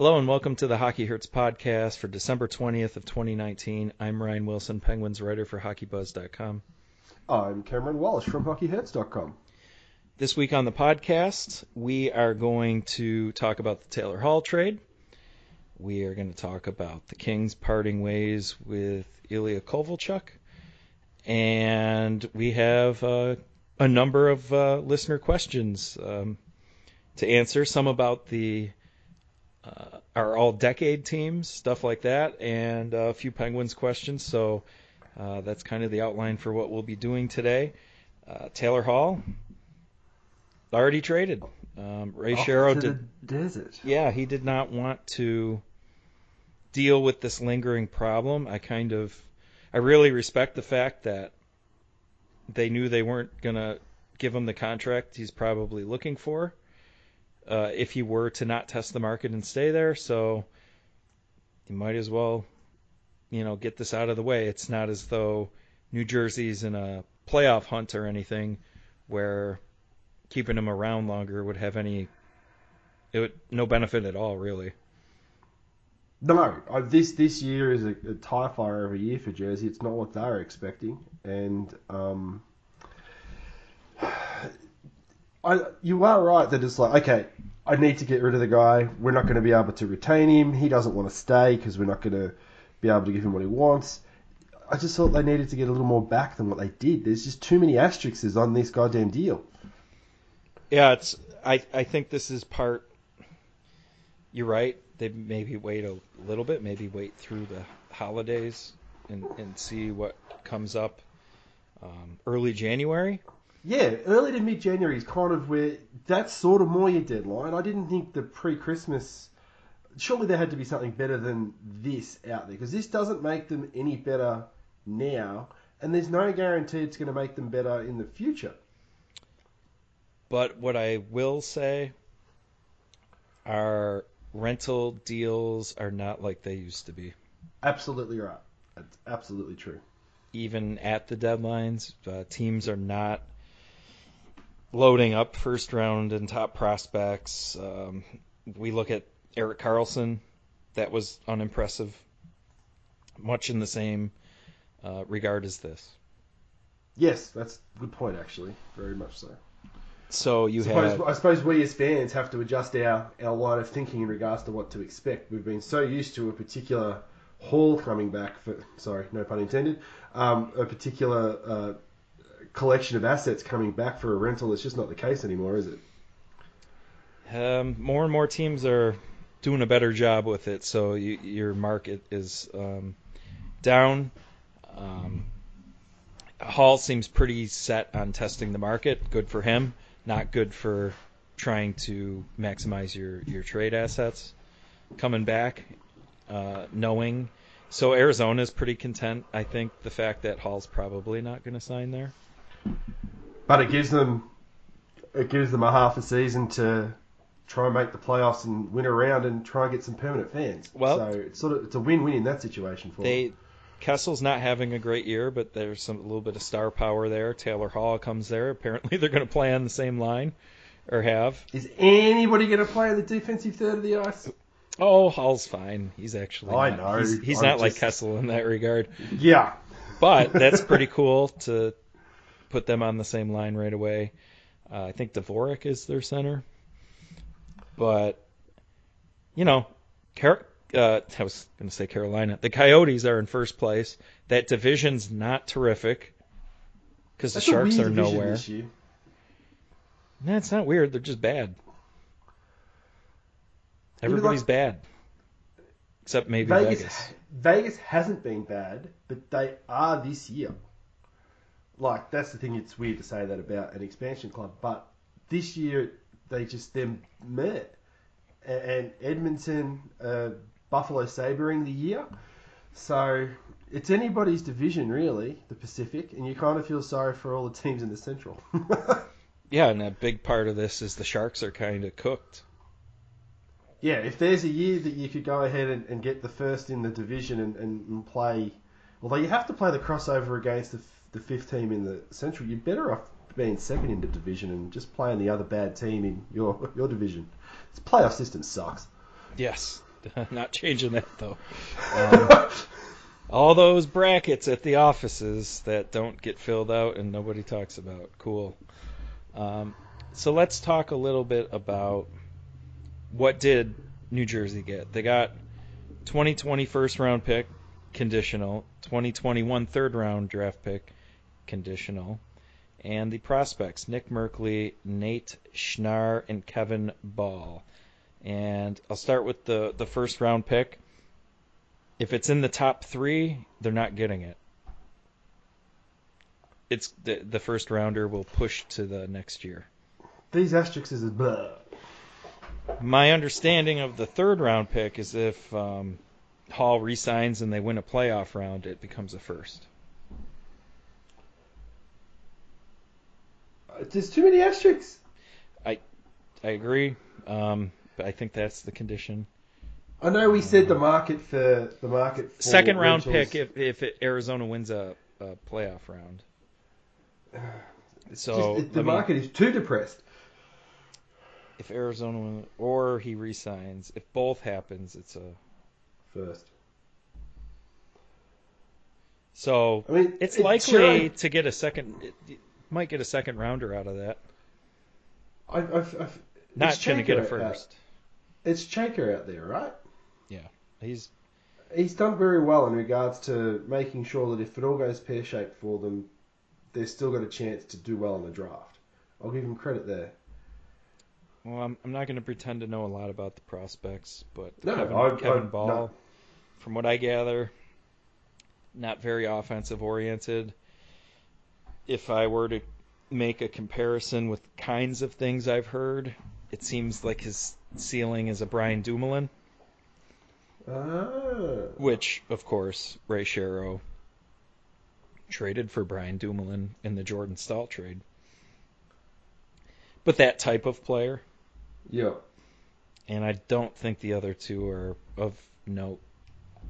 Hello and welcome to the Hockey Hurts podcast for December 20th of 2019. I'm Ryan Wilson, Penguins writer for HockeyBuzz.com. I'm Cameron Walsh from HockeyHeads.com. This week on the podcast, we are going to talk about the Taylor Hall trade. We are going to talk about the Kings parting ways with Ilya Kovalchuk. And we have uh, a number of uh, listener questions um, to answer, some about the uh, our all decade teams, stuff like that, and a few Penguins questions. So uh, that's kind of the outline for what we'll be doing today. Uh, Taylor Hall already traded. Um, Ray Off Shero did. desert. Yeah, he did not want to deal with this lingering problem. I kind of, I really respect the fact that they knew they weren't gonna give him the contract he's probably looking for uh, if he were to not test the market and stay there. So you might as well, you know, get this out of the way. It's not as though New Jersey's in a playoff hunt or anything where keeping him around longer would have any it would no benefit at all, really. No, uh, this this year is a, a tie fire every year for Jersey. It's not what they're expecting, and um, I, you are right that it's like okay, I need to get rid of the guy. We're not going to be able to retain him. He doesn't want to stay because we're not going to be able to give him what he wants. I just thought they needed to get a little more back than what they did. There's just too many asterisks on this goddamn deal. Yeah, it's I I think this is part you're right. They maybe wait a little bit, maybe wait through the holidays and, and see what comes up um, early January. Yeah, early to mid January is kind of where that's sort of more your deadline. I didn't think the pre Christmas. Surely there had to be something better than this out there because this doesn't make them any better now, and there's no guarantee it's going to make them better in the future. But what I will say our rental deals are not like they used to be. Absolutely right. That's absolutely true. Even at the deadlines, uh, teams are not loading up first round and top prospects. Um, we look at Erik Karlsson, that was unimpressive, much in the same uh, regard as this. Yes, that's a good point actually. Very much so. So you I suppose, have I suppose we as fans have to adjust our, our line of thinking in regards to what to expect. We've been so used to a particular haul coming back for sorry, no pun intended, um, a particular uh, collection of assets coming back for a rental. It's just not the case anymore, is it? um, more and more teams are doing a better job with it. So you, your market is um, down. Um, Hall seems pretty set on testing the market. Good for him. Not good for trying to maximize your, your trade assets. Coming back, uh, knowing. So Arizona is pretty content. I think the fact that Hall's probably not going to sign there. But it gives them it gives them a half a season to try and make the playoffs and win around and try and get some permanent fans. Well- so it's sort of it's a win-win in that situation for them. They Kessel's not having a great year, but there's some a little bit of star power there. Taylor Hall comes there. Apparently, they're going to play on the same line, or have. Is anybody going to play on the defensive third of the ice? Oh, Hall's fine. He's actually. I not, know. He's, he's not like just- Kessel in that regard, Yeah. but that's pretty cool to put them on the same line right away. Uh, I think Dvorak is their center, but you know, Car- uh, I was going to say Carolina. The Coyotes are in first place. That division's not terrific because the Sharks are nowhere. No, it's not weird. They're just bad. Everybody's bad. Except maybe Vegas, Vegas. Vegas hasn't been bad, but they are this year. Like that's the thing. It's weird to say that about an expansion club, but this year they just them met, And Edmonton, uh, Buffalo Sabering the year, so it's anybody's division really, the Pacific, and you kind of feel sorry for all the teams in the Central. Yeah, and a big part of this is the Sharks are kind of cooked. Yeah, if there's a year that you could go ahead and, and get the first in the division and, and, and play, although you have to play the crossover against the, the fifth team in the Central, you're better off being second in the division and just playing the other bad team in your your division. This playoff system sucks. Yes. Not changing that though. Um, all those brackets at the offices that don't get filled out and nobody talks about. Cool. Um, so let's talk a little bit about what did New Jersey get. They got 2020 first round pick conditional, 2021 third round draft pick conditional, and the prospects Nick Merkley, Nate Schnarr, and Kevin Bahl. And I'll start with the, the first round pick. If it's in the top three, they're not getting it. It's the, the first rounder will push to the next year. These asterisks is blah. My understanding of the third round pick is if um, Hall resigns and they win a playoff round, it becomes a first. There's too many asterisks. I I agree, um, but I think that's the condition. I know we said the market for the market for Second round rentals- pick if if it, Arizona wins a, a playoff round. So just- the I mean, market is too depressed. if Arizona win, or he resigns, if both happens, it's a First, so I mean, it's it- likely sure, to get a second. It, you might get a second rounder out of that. I, I've, I've, Not going to get a out- first. It's Chaker out there, right? Yeah, he's He's done very well in regards to making sure that if it all goes pear shaped for them, they've still got a chance to do well in the draft. I'll give him credit there. well. I'm, I'm not going to pretend to know a lot about the prospects, but No, Kevin, I- Kevin I- Bahl, no. from what I gather, not very offensive oriented. If I were to make a comparison with kinds of things I've heard, it seems like his ceiling is a Brian Dumoulin, Ah, which, of course, Ray Shero traded for Brian Dumoulin in the Jordan Staal trade. But that type of player, yeah. and I don't think the other two are of note.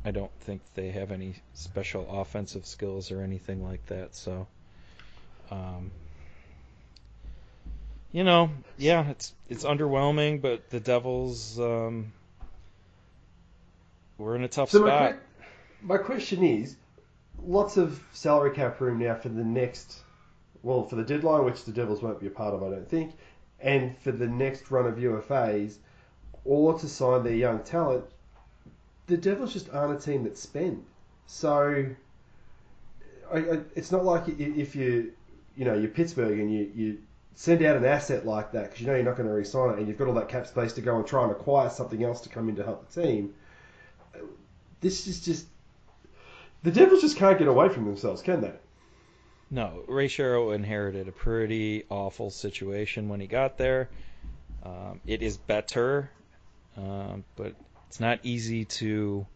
I don't think they have any special offensive skills or anything like that. So, um, you know, yeah, it's it's underwhelming, but the Devils um, we're in a tough So spot. que- my question is, lots of salary cap room now for the next, well, for the deadline, which the Devils won't be a part of, I don't think, and for the next run of UFAs, or to sign their young talent. The Devils just aren't a team that spend. So, I, I, it's not like if you, you know, you're Pittsburgh and you, you send out an asset like that because you know you're not going to re-sign it, and you've got all that cap space to go and try and acquire something else to come in to help the team this is just the Devils just can't get away from themselves, can they? No, Ray Shero inherited a pretty awful situation when he got there. Um, it is better, um, but it's not easy to,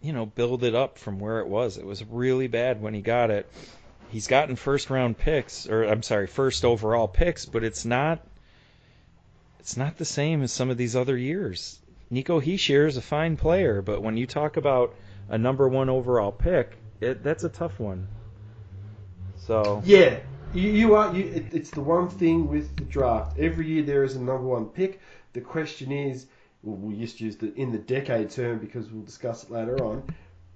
you know, build it up from where it was. It was really bad when he got it. He's gotten first round picks, or I'm sorry, first overall picks, but it's not. It's not the same as some of these other years. Nico Hischier is a fine player, but when you talk about a number one overall pick, it, that's a tough one. So Yeah, you, you are. You, it, it's the one thing with the draft. Every year there is a number one pick. The question is, well, we'll just use the in the decade term because we'll discuss it later on.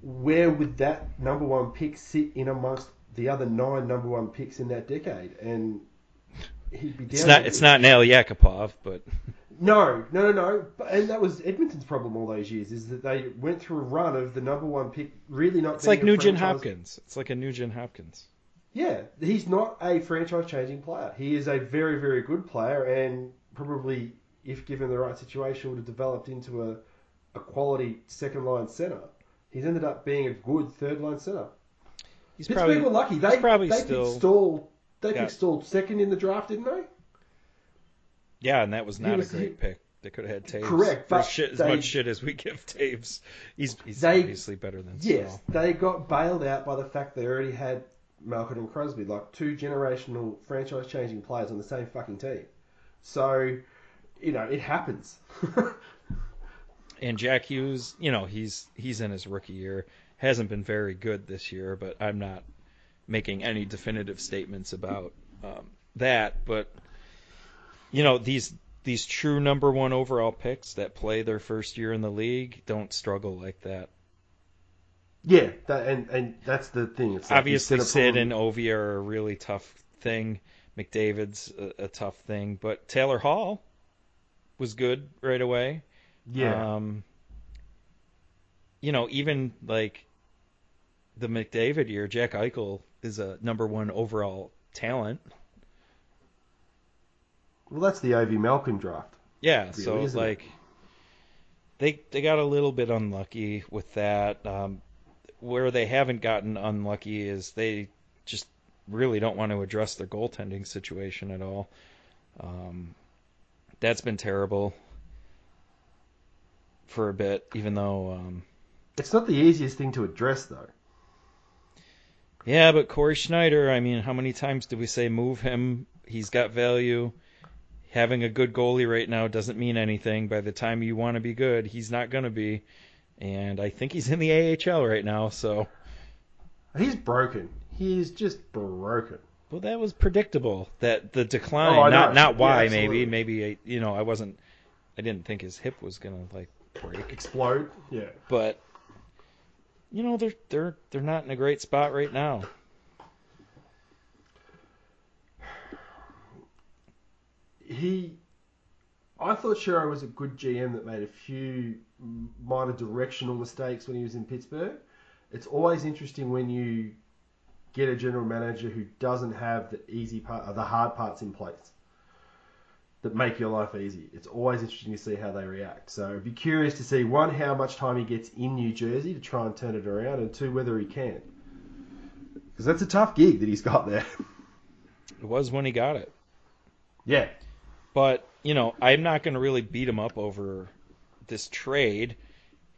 Where would that number one pick sit in amongst the other nine number one picks in that decade? And he'd be down. it's not it's not Nail Yakupov, but No, no, no, no. And that was Edmonton's problem all those years is that they went through a run of the number one pick really not. it's like Nugent franchise- Hopkins. It's like a Nugent Hopkins. Yeah, he's not a franchise-changing player. He is a very, very good player, and probably, if given the right situation, would have developed into a, a quality second-line center. He's ended up being a good third-line center. He's Pittsburgh probably were lucky. They probably they still- picked Staal. They Yeah. picked Staal second in the draft, didn't they? yeah, and that was not was- a great he- pick. They could have had Toews. Correct, but shit, as they- much shit as we give Toews, he's he's They- obviously better than Yes, they got bailed out by the fact they already had Malkin and Crosby, like two generational franchise-changing players on the same fucking team. So, you know, it happens. And Jack Hughes, you know, he's he's in his rookie year. Hasn't been very good this year, but I'm not making any definitive statements about um, that. But you know, these these true number one overall picks that play their first year in the league don't struggle like that. Yeah, that, and and that's the thing. It's like Obviously, Sid and Ovi are a really tough thing. McDavid's a, a tough thing, but Taylor Hall was good right away. yeah, Um, you know, even like the McDavid year, Jack Eichel is a number one overall talent. well, that's the Ovi Malkin draft. Yeah, Really, so it? like they they got a little bit unlucky with that. Um, where they haven't gotten unlucky is they just really don't want to address their goaltending situation at all. Um, that's been terrible for a bit, even though um, It's not the easiest thing to address though. Yeah, but Cory Schneider, I mean, how many times do we say move him? He's got value. Having a good goalie right now doesn't mean anything. By the time you want to be good, he's not going to be. And I think he's in the AHL right now, so. He's broken. He is just broken. Well, that was predictable. That the decline, Oh, not not why Yeah, maybe maybe you know I wasn't I didn't think his hip was gonna like break, Explode. Yeah. but you know they're they're they're not in a great spot right now. he I thought Shero was a good GM that made a few minor directional mistakes when he was in Pittsburgh. It's always interesting when you get a general manager who doesn't have the easy part, the hard parts in place that make your life easy. It's always interesting to see how they react. So I'd be curious to see one how much time he gets in New Jersey to try and turn it around, and two whether he can. Because that's a tough gig that he's got there. It was when he got it. yeah. But, you know, I'm not going to really beat him up over this trade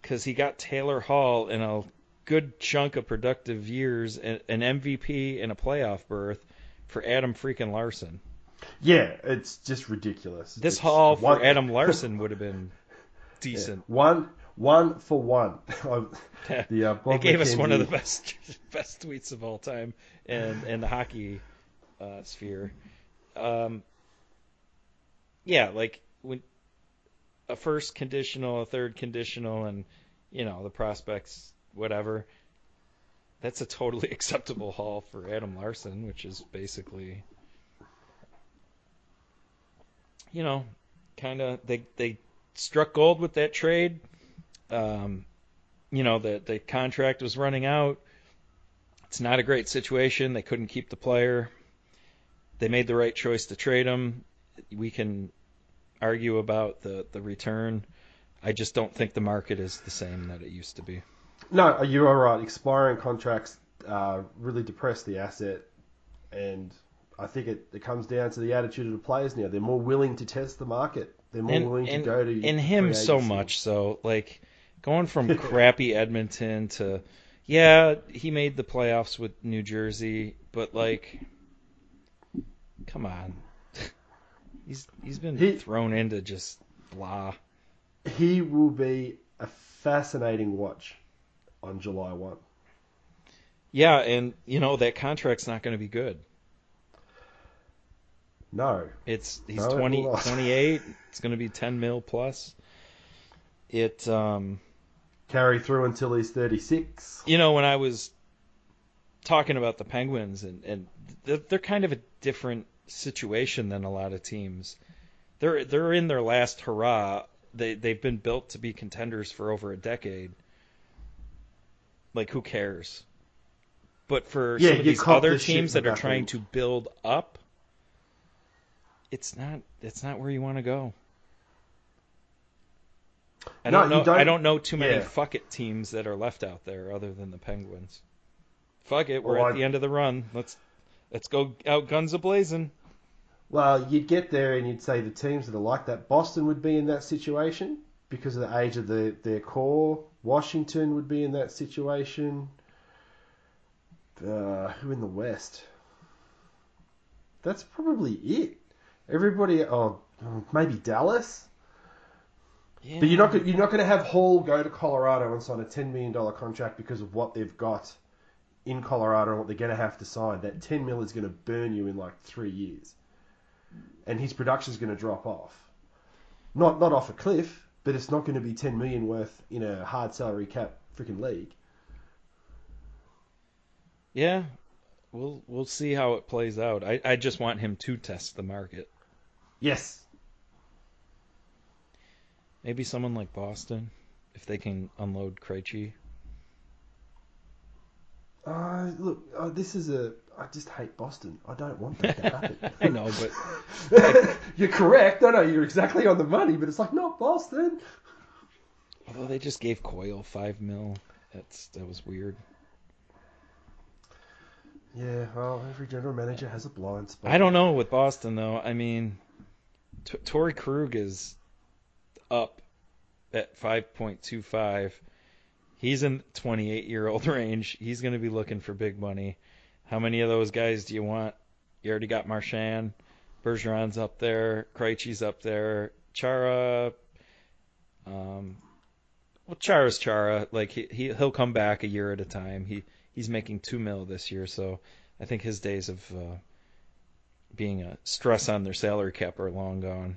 because he got Taylor Hall in a good chunk of productive years, an an MVP and a playoff berth for Adam freaking Larson. Yeah, it's just ridiculous. This It's haul for one- Adam Larsson would have been Yeah, decent. One, one for one. the uh, They gave us one of the best best tweets of all time and and the hockey uh, sphere. Um, yeah, like when a first conditional, a third conditional, and you know the prospects, whatever. That's a totally acceptable haul for Adam Larsson, which is basically, you know, kind of they they struck gold with that trade. Um, you know the the contract was running out. It's not a great situation. They couldn't keep the player. They made the right choice to trade him. We can argue about the the return. I just don't think the market is the same that it used to be. No, you are right. Expiring contracts uh, really depress the asset, and I think it, it comes down to the attitude of the players now. They're more willing to test the market. They're more and, willing and, to go to and him so much so like going from crappy Edmonton to yeah he made the playoffs with New Jersey but like come on he's he's been He- thrown into just blah He will be a fascinating watch on July one. yeah and you know that contract's not going to be good No, it's he's No, 20 will 28 it's going to be 10 mil plus it um carry through until he's thirty six. you know, when I was talking about the Penguins, and, and they're, they're kind of a different situation than a lot of teams. They're they're in their last hurrah. They they've been built to be contenders for over a decade. Like who cares? But for Yeah, some of these other teams that are trying to build up, it's not it's not where you want to go. I No, don't know. don't- I don't know too many yeah. fuck it teams that are left out there other than the Penguins. Fuck it, we're Well, at I- the end of the run. Let's let's go out guns a blazing. Well, you'd get there and you'd say the teams that are like that. Boston would be in that situation because of the age of the, their core. Washington would be in that situation. Uh, who in the West? That's probably it. Everybody, oh, maybe Dallas. Yeah. But you're not you're not going to have Hall go to Colorado and sign a ten million dollar contract because of what they've got in Colorado and what they're going to have to sign. That ten mil is going to burn you in like three years, and his production's going to drop off. Not not off a cliff, but it's not going to be 10 million worth in a hard salary cap freaking league. Yeah, we'll we'll see how it plays out. I, I just want him to test the market. Yes. Maybe someone like Boston, if they can unload Krejci. Uh, look, uh, this is a. I just hate Boston. I don't want that to happen. I know, but you're correct. I know you're exactly on the money, but it's like not Boston. although they just gave Coyle five mil, that's that was weird. Yeah, well, every general manager has a blind spot. I don't know with Boston though. I mean, T- Torey Krug is up at 5.25. He's in 28 year old range. He's going to be looking for big money. How many of those guys do you want? You already got Marchand, Bergeron's up there, Krejci's up there, Chara. Um, well, Chara's Chara. Like he, he he'll come back a year at a time. He he's making two mil this year, so I think his days of uh, being a stress on their salary cap are long gone.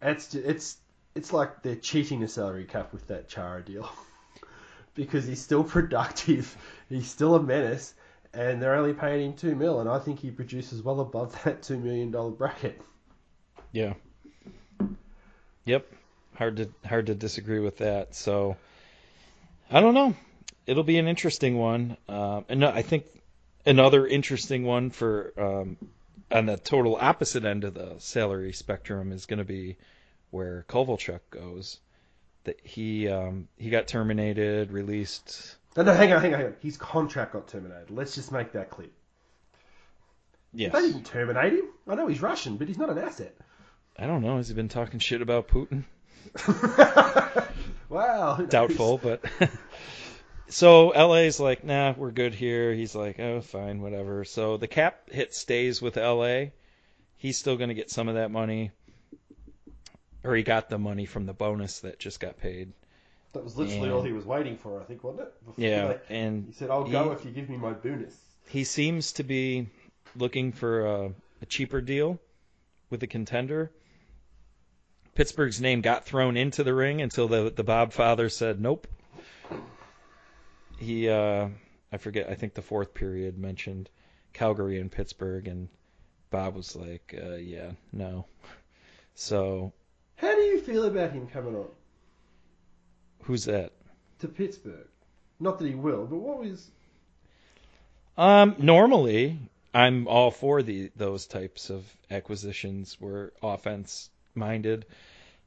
It's it's it's like they're cheating the salary cap with that Chara deal because he's still productive, he's still a menace, and they're only paying him two mil, and I think he produces well above that two million dollar bracket. Yeah. Yep. Hard to hard to disagree with that. So I don't know. It'll be an interesting one. Um, and I think another interesting one for um, on the total opposite end of the salary spectrum is going to be where Kovalchuk goes. That he um, he got terminated, released. No, no, hang on, hang on, hang on. His contract got terminated. Let's just make that clear. Yes. They didn't terminate him. I know he's Russian, but he's not an asset. I don't know. Has he been talking shit about Putin? wow. Doubtful, but so LA's like, nah, we're good here. He's like, oh, fine, whatever. So the cap hit stays with LA. He's still going to get some of that money, or he got the money from the bonus that just got paid. That was literally And- all he was waiting for, I think, wasn't it? Before Yeah, they- and he said, "I'll go if you give me my bonus." he seems to be looking for a, a cheaper deal with a contender. Pittsburgh's name got thrown into the ring until the the Bob father said nope. He uh I forget I think the fourth period mentioned Calgary and Pittsburgh and Bob was like uh yeah, no. So, How do you feel about him coming on who's that? to Pittsburgh? Not that he will, but what was Um, normally, I'm all for the those types of acquisitions where offense minded.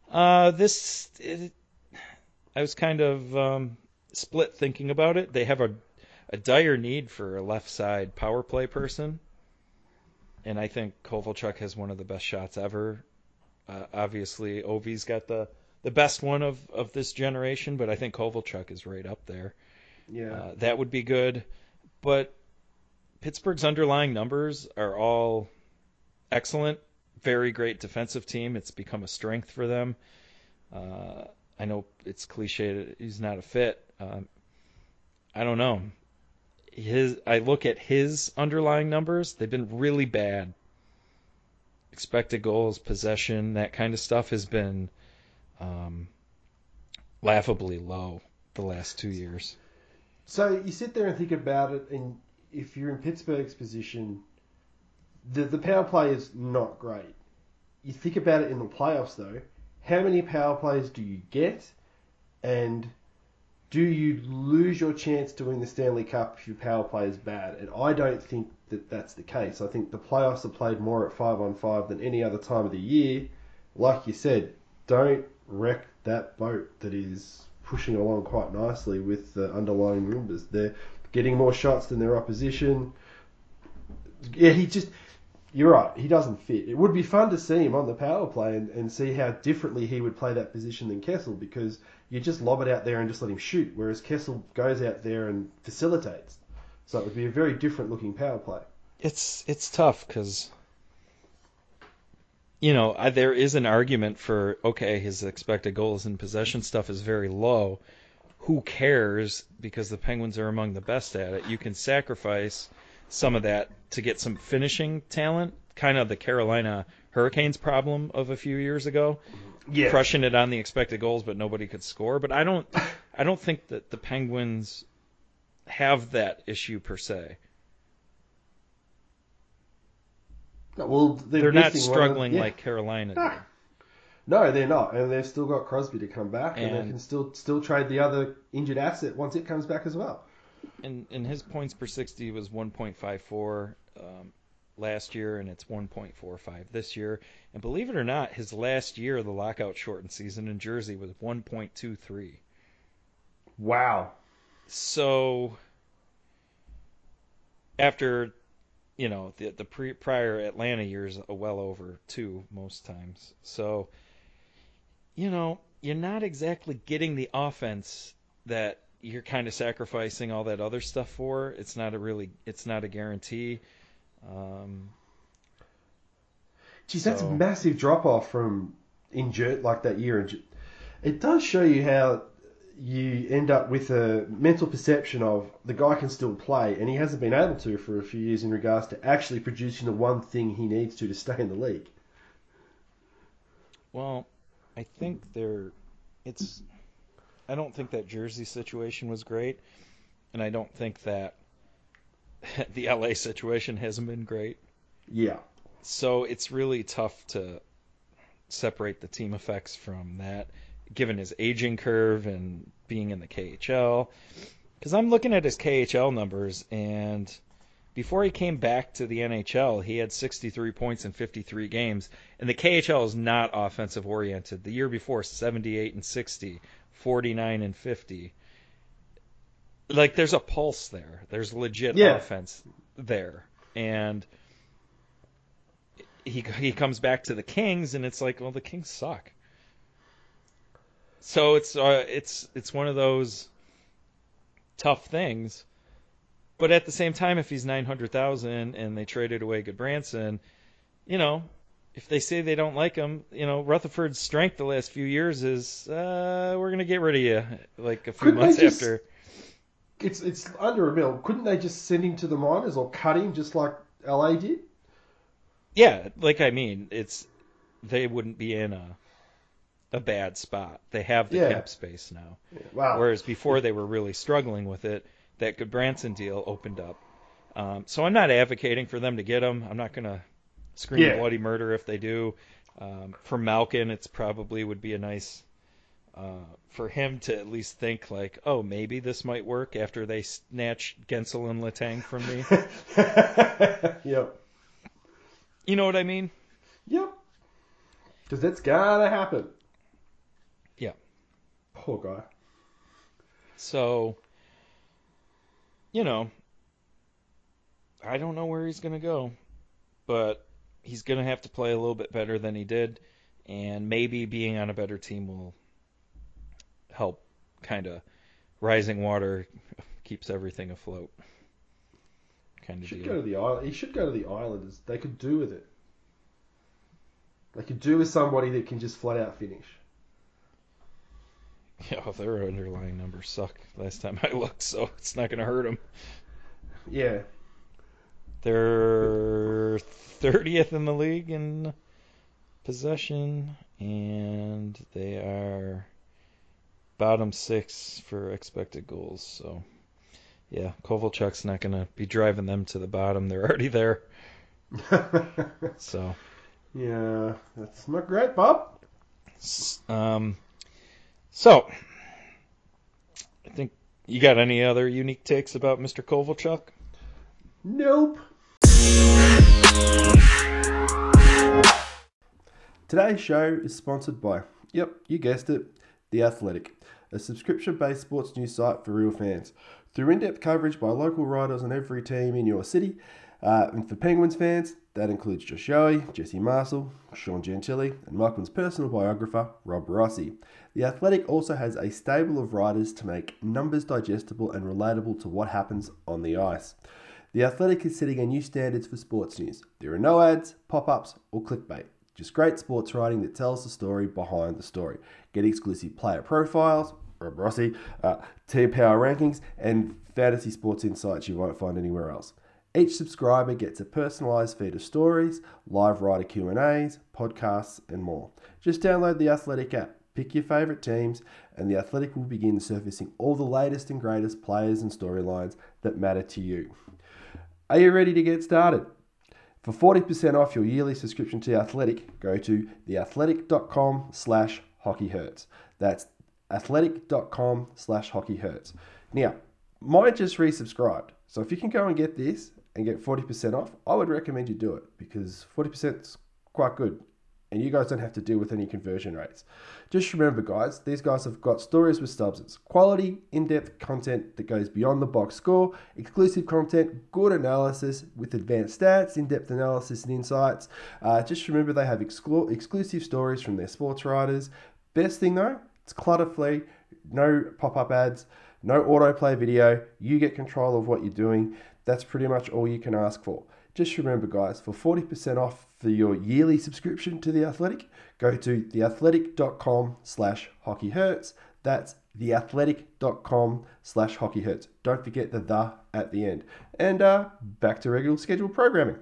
Uh, this, it, I was kind of um, split thinking about it. They have a a dire need for a left side power play person, and I think Kovalchuk has one of the best shots ever. Uh, obviously, Ovi's got the the best one of of this generation, but I think Kovalchuk is right up there. yeah? Uh, that would be good. But Pittsburgh's underlying numbers are all excellent. Very great defensive team. It's become a strength for them. Uh, I know it's cliche he's not a fit. Um, I don't know. His I look at his underlying numbers. They've been really bad. Expected goals, possession, that kind of stuff has been um, laughably low the last two years. So you sit there and think about it, and if you're in Pittsburgh's position, the the power play is not great. You think about it in the playoffs, though. How many power plays do you get, and do you lose your chance to win the Stanley Cup if your power play is bad? And I don't think that that's the case. I think the playoffs are played more at five on five than any other time of the year. Like you said, don't wreck that boat that is pushing along quite nicely with the underlying numbers. They're getting more shots than their opposition. Yeah, he just. You're right. He doesn't fit. It would be fun to see him on the power play and, and see how differently he would play that position than Kessel because you just lob it out there and just let him shoot, whereas Kessel goes out there and facilitates. So it would be a very different looking power play. it's it's tough because you know I, there is an argument for okay his expected goals and possession stuff is very low who cares because the penguins are among the best at it you can sacrifice some of that to get some finishing talent kind of the carolina Hurricanes problem of a few years ago, Yeah. crushing it on the expected goals, but nobody could score. But I don't, I don't think that the Penguins have that issue per se. No, Well, they're, They're not one struggling yeah. like Carolina No. No, they're not, and they've still got Crosby to come back, and, they can still still trade the other injured asset once it comes back as well. And and his points per sixty was 1.54 um, last year, and it's 1.45 this year. And believe it or not, his last year of the lockout shortened season in Jersey was 1.23. Wow. So after you know the the pre, prior Atlanta years, a well over two most times. So you know you're not exactly getting the offense that you're kind of sacrificing all that other stuff for. It's not a really it's not a guarantee. Um, Geez, that's a massive drop off from in like that year. It does show you how you end up with a mental perception of the guy can still play, and he hasn't been able to for a few years in regards to actually producing the one thing he needs to to stay in the league. Well, I think they're it's I don't think that Jersey situation was great and I don't think that the LA situation hasn't been great. Yeah. So it's really tough to separate the team effects from that given his aging curve and being in the KHL cuz I'm looking at his KHL numbers and before he came back to the NHL, he had 63 points in 53 games, and the KHL is not offensive oriented. The year before, 78 and 60, 49 and 50. Like there's a pulse there. There's legit Yeah. offense there, and he he comes back to the Kings, and it's like, well, the Kings suck. So it's uh, it's it's one of those tough things. But at the same time, if he's nine hundred thousand and they traded away Gudbranson, you know, if they say they don't like him, you know, Rutherford's strength the last few years is uh, we're gonna get rid of you like a few Couldn't months just- after. It's it's under a mil. Couldn't they just send him to the minors or cut him just like LA did? Yeah, like I mean, it's they wouldn't be in a a bad spot. They have the Yeah. cap space now. Wow. Whereas before they were really struggling with it. That Gudbranson deal opened up. Um, so I'm not advocating for them to get him. I'm not going to scream Yeah. bloody murder if they do. Um, for Malkin, it's probably would be a nice uh, for him to at least think like, oh, maybe this might work after they snatch Guentzel and Letang from me. yep. you know what I mean? Yep. Because it's gotta happen. Poor guy. So, you know, I don't know where he's going to go, but he's going to have to play a little bit better than he did, and maybe being on a better team will help kind of rising water keeps everything afloat. Kind He of should deal. go to the island. He should go to the Islanders. They could do with it. They could do with somebody that can just flat out finish. Yeah, well, their underlying numbers suck last time I looked, so it's not going to hurt them. Yeah. They're 30th in the league in possession, and they are bottom six for expected goals. So, yeah, Kovalchuk's not going to be driving them to the bottom. They're already there. So, yeah, that's not great, Bob. um, so I think you got any other unique takes about Mr. Kovalchuk? Nope. Today's show is sponsored by, yep, you guessed it, The Athletic, a subscription based sports news site for real fans. Through in depth coverage by local writers on every team in your city, uh, and for Penguins fans, that includes Josh Yohe, Jesse Marshall, Sean Gentille, and Markman's personal biographer, Rob Rossi. The Athletic also has a stable of writers to make numbers digestible and relatable to what happens on the ice. The Athletic is setting a new standards for sports news. There are no ads, pop ups, or clickbait. Just great sports writing that tells the story behind the story. Get exclusive player profiles, Rob Rossi, uh, team power rankings, and fantasy sports insights you won't find anywhere else. Each subscriber gets a personalized feed of stories, live writer Q&As, podcasts, and more. Just download the Athletic app, pick your favorite teams, and the Athletic will begin surfacing all the latest and greatest players and storylines that matter to you. Are you ready to get started? For 40% off your yearly subscription to The Athletic, go to theathletic.com slash hockeyhurts. That's athletic.com slash hockeyhurts. Now, mine just resubscribed. So if you can go and get this and get 40% off, I would recommend you do it because 40% is quite good and you guys don't have to deal with any conversion rates. Just remember, guys, these guys have got stories with Stubbses. Quality, in depth content that goes beyond the box score, exclusive content, good analysis with advanced stats, in depth analysis and insights. Uh, just remember, they have exclu- exclusive stories from their sports writers. Best thing though, it's clutter free, no pop up ads, no autoplay video. You get control of what you're doing. That's pretty much all you can ask for. Just remember, guys, for 40% off for your yearly subscription to The Athletic, go to theathletic.com slash hockeyhurts. That's theathletic.com slash hockeyhurts. Don't forget the the at the end. And uh, back to regular scheduled programming.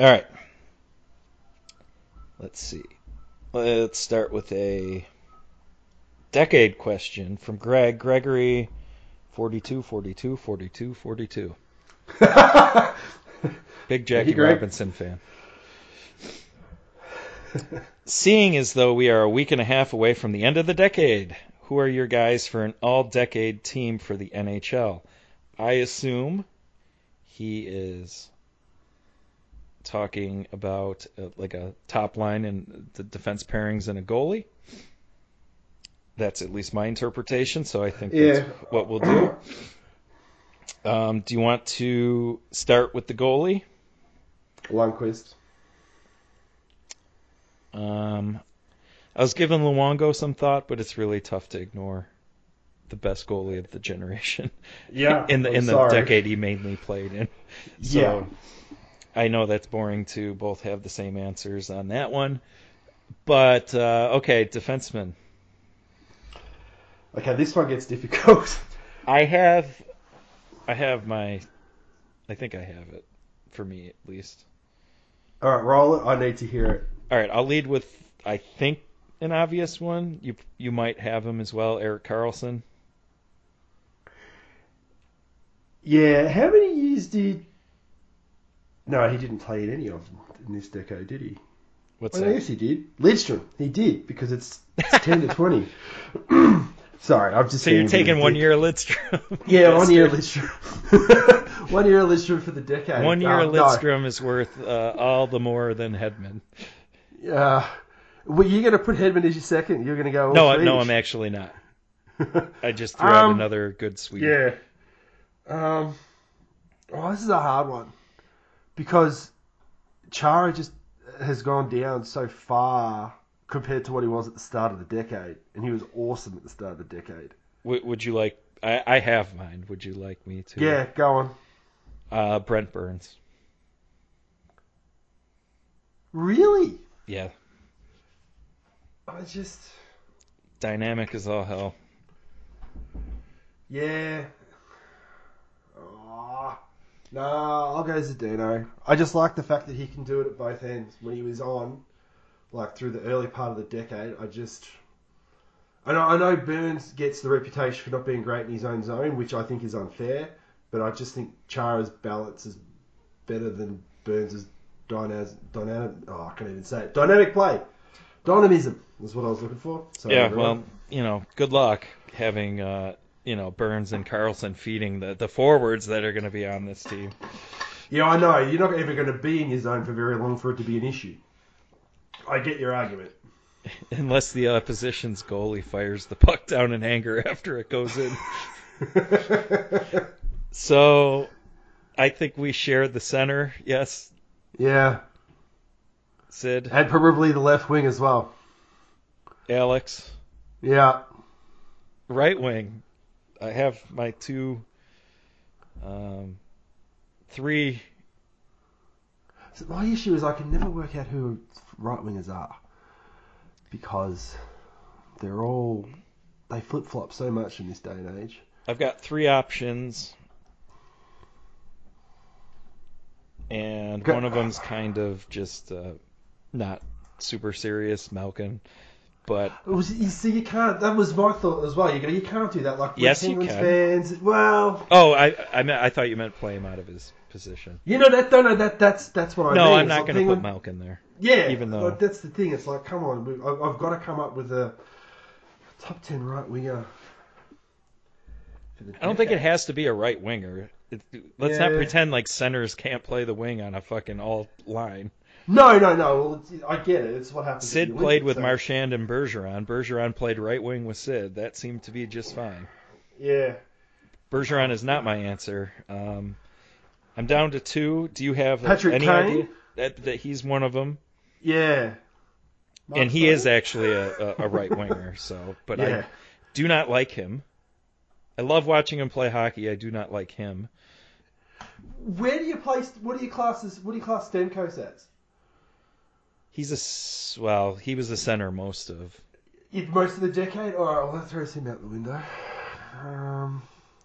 All right. Let's see. Let's start with a decade question from Greg. Gregory, 42, 42, 42, 42. Big Jackie. Robinson fan. Seeing as though we are a week and a half away from the end of the decade, who are your guys for an all decade team for the NHL? I assume he is talking about uh, like a top line and the defense pairings and a goalie. That's at least my interpretation, so I think that's Yeah. what we'll do. Um, do you want to start with the goalie? Lundqvist. Um, I was giving Luongo some thought, but it's really tough to ignore the best goalie of the generation Yeah. in the I'm in the sorry. decade he mainly played in. So Yeah. I know that's boring to both have the same answers on that one, but uh, okay, defenseman. Okay, this one gets difficult. I have, I have my, I think I have it for me at least. All right, roll it. I need to hear it. All right, I'll lead with I think an obvious one. You you might have him as well, Erik Karlsson. Yeah, how many years did? No, he didn't play in any of them in this decade, did he? What's Well, that? yes, he did. Lidstrom, he did because it's, it's ten to twenty. Sorry, I'm just. So you're taking one year Lidstrom. Yeah, one year Lidstrom. One year Lidstrom for the decade. One year Uh, no. Lidstrom is worth uh, all the more than Hedman. Yeah. Well, you're going to put Hedman as your second. You're going to go. No, three no. I'm actually not. I just threw out Um, another good Swede. Yeah. Um. Oh, this is a hard one because Chara just has gone down so far compared to what he was at the start of the decade, and he was awesome at the start of the decade. W- would you like? I, I have mine. Would you like me to? Yeah, go on. Uh, Brent Burns. Really? Yeah, I just. dynamic as all hell. Yeah. No, I'll go Zdeno. I just like the fact that he can do it at both ends. When he was on, like through the early part of the decade, I just. I know, I know Burns gets the reputation for not being great in his own zone, which I think is unfair, but I just think Chara's balance is better than Burns' dynamic, dynamic. Oh, I can't even say it. Dynamic play. Dynamism is what I was looking for. Sorry, yeah, well, you know, good luck having uh, you know Burns and Karlsson feeding the the forwards that are going to be on this team. Yeah, I know. You're not ever going to be in your zone for very long for it to be an issue. I get your argument. Unless the opposition's goalie fires the puck down in anger after it goes in. So, I think we share the center. Yes, yeah, Sid, and probably the left wing as well. Alex, Yeah, right wing. I have my two, um, three So my issue is I can never work out who right wingers are because they're all they flip flop so much in this day and age. I've got three options, and one of them's kind of just uh, not super serious, Malkin. But It was, you see, you can't. That was my thought as well. You you can't do that. Like Yes, you can. fans. Well, oh, I I, meant, I thought you meant play him out of his position. you know that. No, no, that that's that's what I no, mean. I'm not like going to put put Malkin there. Yeah, even though- like, that's the thing. It's like, come on, we, I- I've got to come up with a top ten right winger. I don't think it has to be a right winger. It, let's not pretend like centers can't play the wing on a fucking all line. No, no, no. Well, I get it. It's what happens. Sid played with so- Marchand and Bergeron. Bergeron played right wing with Sid. That seemed to be just fine. Yeah. Bergeron is not my answer. Um, I'm down to two. Do you have Patrick any Kane? idea that, that he's one of them? Yeah. and he is actually a, a, right winger. So, but Yeah. I do not like him. I love watching him play hockey. I do not like him. Where do you place? What do you class as? What do you class Stamkos as? He's a well. He was the center most of. Most of the decade. All right, well that throws him out the window. Um,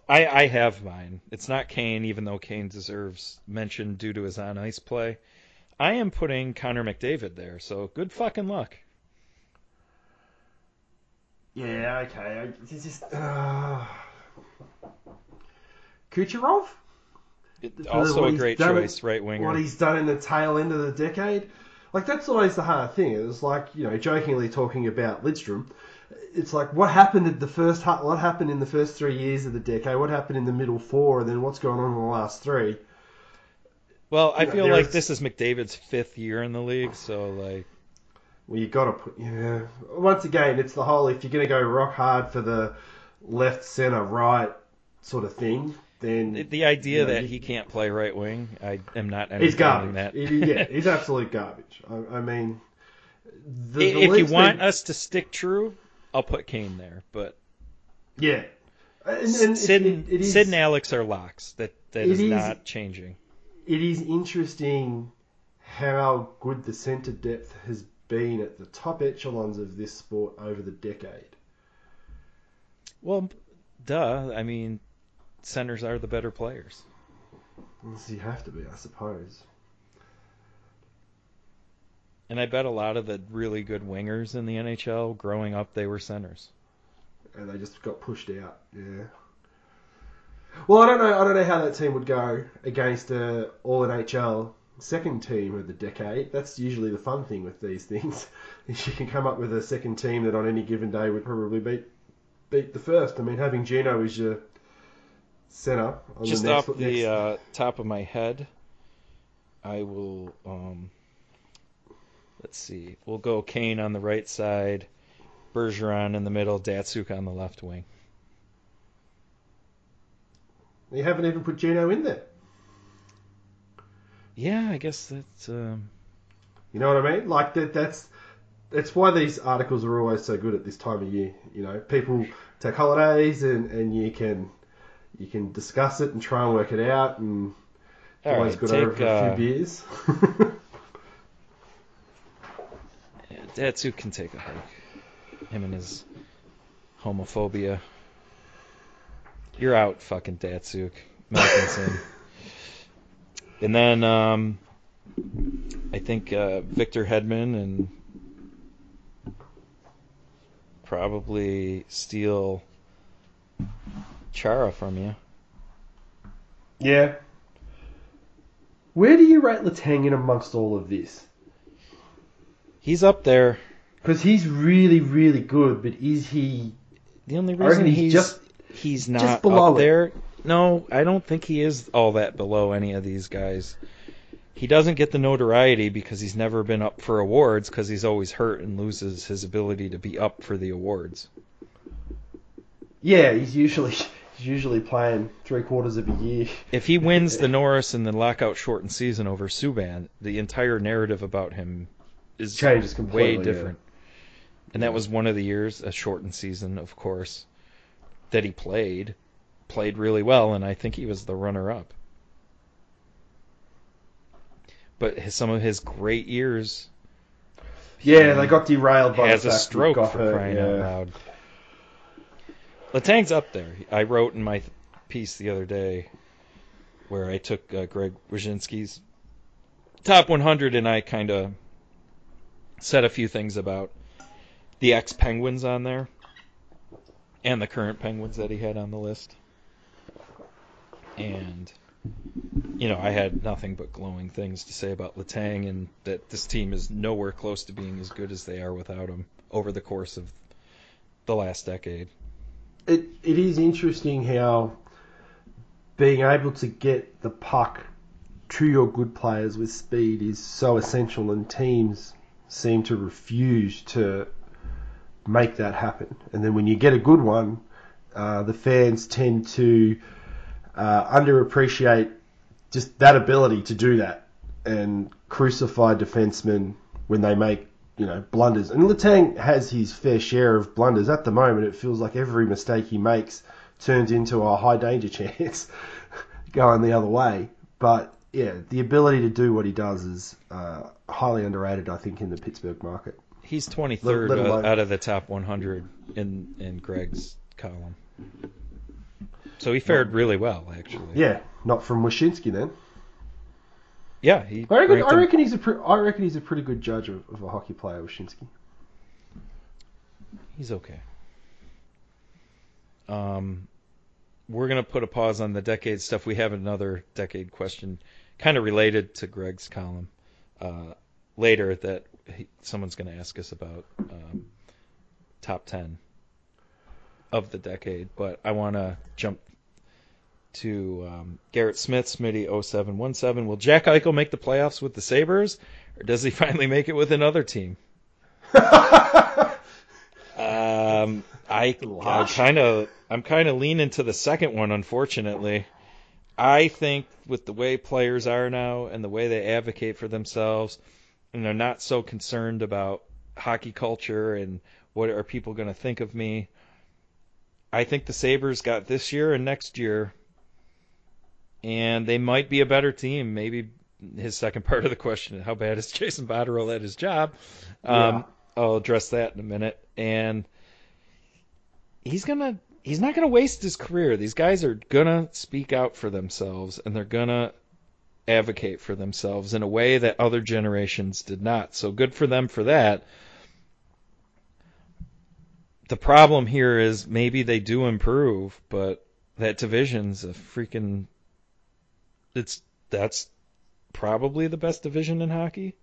I, I have mine. It's not Kane, even though Kane deserves mention due to his on ice play. I am putting Connor McDavid there, so good fucking luck. yeah. Okay. I, it's just. Uh, Kucherov. It- also a great done- choice, right winger. what he's done in the tail end of the decade. Like that's always the hard thing. It was like you know jokingly talking about Lidstrom. It's like what happened at the first what happened in the first three years of the decade, what happened in the middle four, and then what's going on in the last three. Well, I Yeah, feel like is- this is McDavid's fifth year in the league, so like Well, you got to put yeah. Once again, it's the whole if you're going to go rock hard for the left, center, right sort of thing, then the- the idea you know, that you- he can't play right wing, I am not He's garbage. that. It- yeah, he's absolute garbage. I, I mean, the, I- the if you want been- us to stick true, I'll put Kane there. But yeah, and, and Sid, it, it, it is, Sid and Alex are locks. That that is is- not changing. it is interesting how good the centre depth has been at the top echelons of this sport over the decade. Well, duh. I mean, centers are the better players. You have to be, I suppose. And I bet a lot of the really good wingers in the NHL, growing up, they were centers. and they just got pushed out. Yeah. Well, I don't know. I don't know how that team would go against a All NHL second team of the decade. That's usually the fun thing with these things. Is you can come up with a second team that on any given day would probably beat beat the first. I mean, having Gino as your center on Just the next, off the next- uh, top of my head, I will. Um, let's see. We'll go Kane on the right side, Bergeron in the middle, Datsyuk on the left wing. you haven't even put Gino in there. Yeah, I guess that's. Um, You know what I mean? Like that. That's that's why these articles are always so good at this time of year. You know, people take holidays and, and you can you can discuss it and try and work it out and all always right, good take over a uh, few beers. yeah, Datsyuk can take a hike. Him and his homophobia. You're out, fucking Datsyuk. Malkinson. and then um, I think uh, Victor Hedman and probably steal Chara from you. yeah. Where do you rate Letang in amongst all of this? He's up there. Because he's really, really good, but is he? The only reason he's he's just- he's just not below up it. there. No, I don't think he is all that below any of these guys. He doesn't get the notoriety because he's never been up for awards because he's always hurt and loses his ability to be up for the awards. Yeah, he's usually he's usually playing three quarters of a year. If he wins the Norris and the lockout shortened season over Subban, the entire narrative about him is Changes way completely, different. And that was one of the years, a shortened season, of course, that he played, played really well, and I think he was the runner-up. but his, some of his great years Yeah, they got derailed by has the a fact that stroke for hurt, crying yeah. out loud. Letang's up there. I wrote in my piece the other day where I took uh, Greg Wyshynski's top 100 and I kind of said a few things about the ex Penguins on there and the current Penguins that he had on the list. And you know, I had nothing but glowing things to say about Latang and that this team is nowhere close to being as good as they are without him over the course of the last decade. It it is interesting how being able to get the puck to your good players with speed is so essential, and teams seem to refuse to make that happen. And then when you get a good one, uh, the fans tend to uh, underappreciate just that ability to do that and crucify defensemen when they make you know blunders. And Letang has his fair share of blunders at the moment. It feels like every mistake he makes turns into a high danger chance going the other way. But yeah, the ability to do what he does is uh, highly underrated, I think, in the Pittsburgh market. He's 23rd Let- let out of the top 100 in in Greg's column. So he fared really well, actually. Yeah, not from Wyshynski then. Yeah, he I reckon, I reckon he's a pre- I reckon he's a pretty good judge of, of a hockey player, Wyshynski. He's okay. Um, we're gonna put a pause on the decade stuff. We have another decade question, kind of related to Greg's column, uh, later that he, someone's gonna ask us about um, top ten of the decade. But I want to jump to um, Garrett Smith, Smitty 0717. Will Jack Eichel make the playoffs with the Sabres, or does he finally make it with another team? Um, I, I kind of, I'm kind of leaning to the second one, unfortunately. I think with the way players are now and the way they advocate for themselves, and they're not so concerned about hockey culture and what are people going to think of me. I think the Sabres got this year and next year, and they might be a better team. Maybe his second part of the question: How bad is Jason Botterill at his job? Um, Yeah. I'll address that in a minute. And he's gonna he's not gonna waste his career. These guys are gonna speak out for themselves and they're gonna advocate for themselves in a way that other generations did not. So good for them for that. The problem here is maybe they do improve, but that division's a freaking it's that's probably the best division in hockey.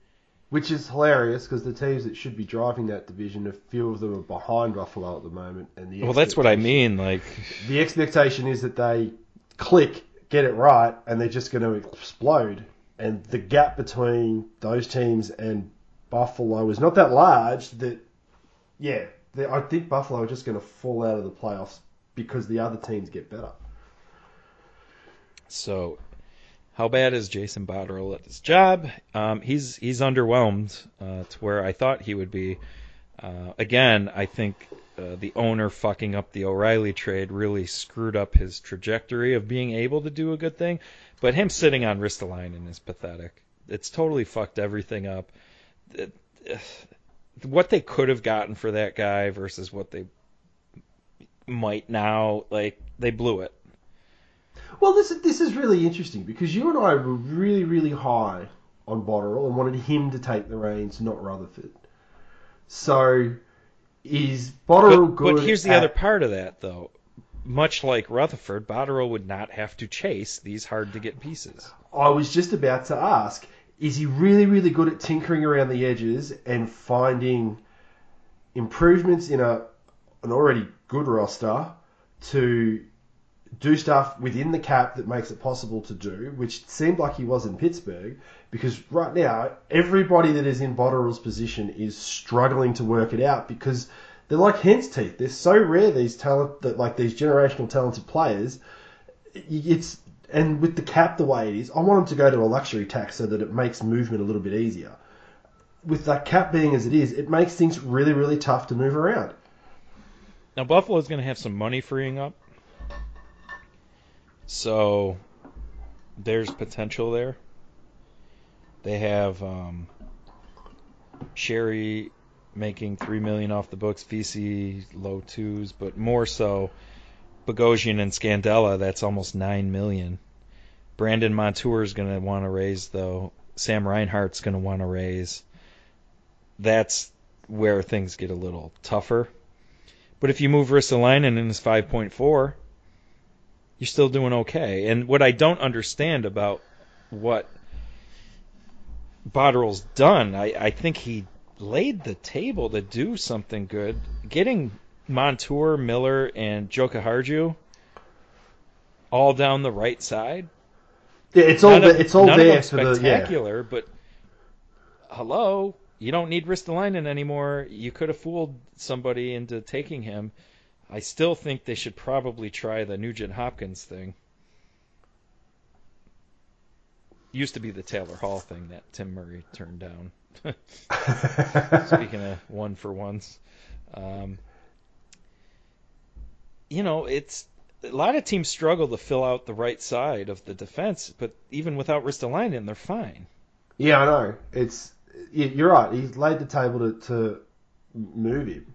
Which is hilarious because the teams that should be driving that division, a few of them are behind Buffalo at the moment. And the Well, that's what I mean. Like, The expectation is that they click, get it right, and they're just going to explode. And the gap between those teams and Buffalo is not that large. That yeah, they- I think Buffalo are just going to fall out of the playoffs because the other teams get better. so how bad is Jason Botterill at his job? Um, he's he's underwhelmed uh, to where I thought he would be. Uh, again, I think uh, the owner fucking up the O'Reilly trade really screwed up his trajectory of being able to do a good thing. But him sitting on Ristolainen is pathetic. It's totally fucked everything up. It- what they could have gotten for that guy versus what they might now, like they blew it. Well, this is, this is really interesting because you and I were really, really high on Botterill and wanted him to take the reins, not Rutherford. So, is Botterill But, good? but here's the at- other part of that, though. Much like Rutherford, Botterill would not have to chase these hard to get pieces. I was just about to ask: Is he really, really good at tinkering around the edges and finding improvements in a an already good roster to do stuff within the cap that makes it possible to do, which seemed like he was in Pittsburgh, because right now everybody that is in Botterill's position is struggling to work it out because they're like hen's teeth. They're so rare these talent that like these generational talented players. It's and with the cap the way it is, I want them to go to a luxury tax so that it makes movement a little bit easier. With that cap being as it is, it makes things really, really tough to move around. Now Buffalo's going to have some money freeing up, so there's potential there. They have um, Sheary making three million off the books, Vesey low twos, but more so Bogosian and Scandella. That's almost nine million. Brandon Montour is going to want to raise though. Sam Reinhart's going to want to raise. That's where things get a little tougher. But if you move Ristolainen in his 5.4, you're still doing okay. And what I don't understand about what Botterill's done, I, I think he laid the table to do something good. Getting Montour, Miller, and Jokiharju all down the right side. Yeah, it's all None of- it's all none there for the yeah. spectacular, but hello, you don't need Ristolainen anymore. You could have fooled somebody into taking him. I still think they should probably try the Nugent Hopkins thing. Used to be the Taylor Hall thing that Tim Murray turned down. Speaking of one for ones, um, you know, it's a lot of teams struggle to fill out the right side of the defense, but even without Ristolainen, they're fine. Yeah, I know. It's you're right. He's laid the table to, to move him.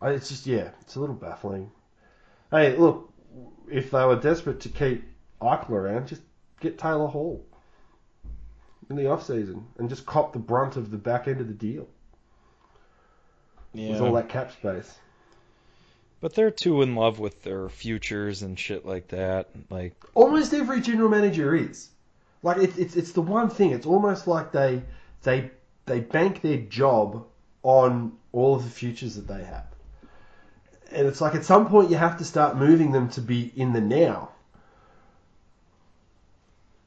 I- It's just yeah, it's a little baffling. Hey, look, if they were desperate to keep Eichel around, just get Taylor Hall in the off season and just cop the brunt of the back end of the deal Yeah. with all that cap space. But they're too in love with their futures and shit like that. Like, Almost every general manager is. Like it's it's it's the one thing. It's almost like they they they bank their job on all of the futures that they have. And it's like at some point you have to start moving them to be in the now.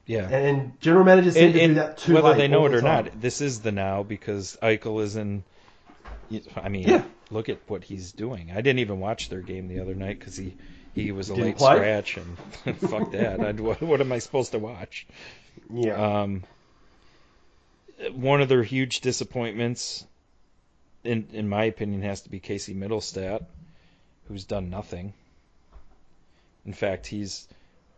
yeah. And general managers seem And, to do that too whether they know it the or time. not, this is the now because Eichel is in. I mean, Yeah. look at what he's doing. I didn't even watch their game the other night because he he was a Didn't late play? scratch and fuck that. I'd, what, what am I supposed to watch? Yeah. Um, one of their huge disappointments, in in my opinion, has to be Casey Mittelstadt, who's done nothing. In fact, he's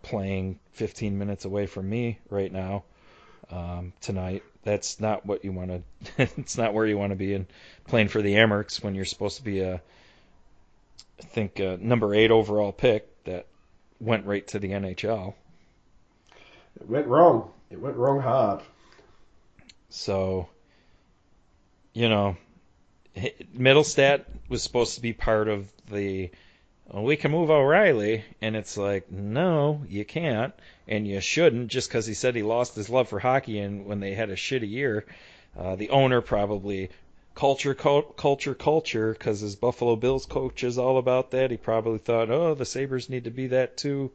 playing 15 minutes away from me right now um, tonight. That's not what you want to. it's not where you want to be in playing for the Amerks when you're supposed to be a, I think, a number eight overall pick that went right to the NHL. it went wrong. It went wrong hard. So, you know, Mittelstadt was supposed to be part of the. Well, we can move O'Reilly, and it's like, no, you can't, and you shouldn't, just because he said he lost his love for hockey and when they had a shitty year. Uh, the owner probably culture, cul- culture, culture, because his Buffalo Bills coach is all about that. He probably thought, oh, the Sabres need to be that too,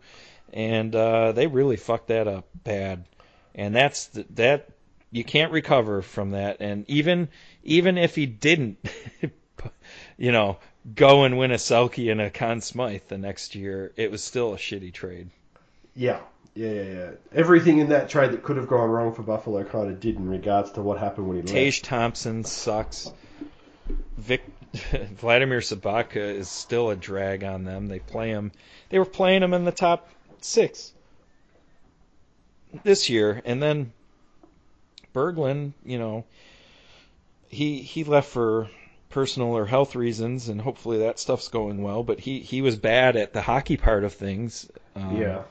and uh, they really fucked that up bad. And that's that you can't recover from that. And even even if he didn't, you know, go and win a Selke and a Conn Smythe the next year, it was still a shitty trade. Yeah. Yeah, yeah, yeah. Everything in that trade that could have gone wrong for Buffalo kind of did in regards to what happened when he left. Tage Thompson sucks. Vic Vladimir Sobotka is still a drag on them. They play him. They were playing him in the top six this year, and then Berglund, you know, he he left for personal or health reasons, and hopefully that stuff's going well. But he he was bad at the hockey part of things. Um, Yeah.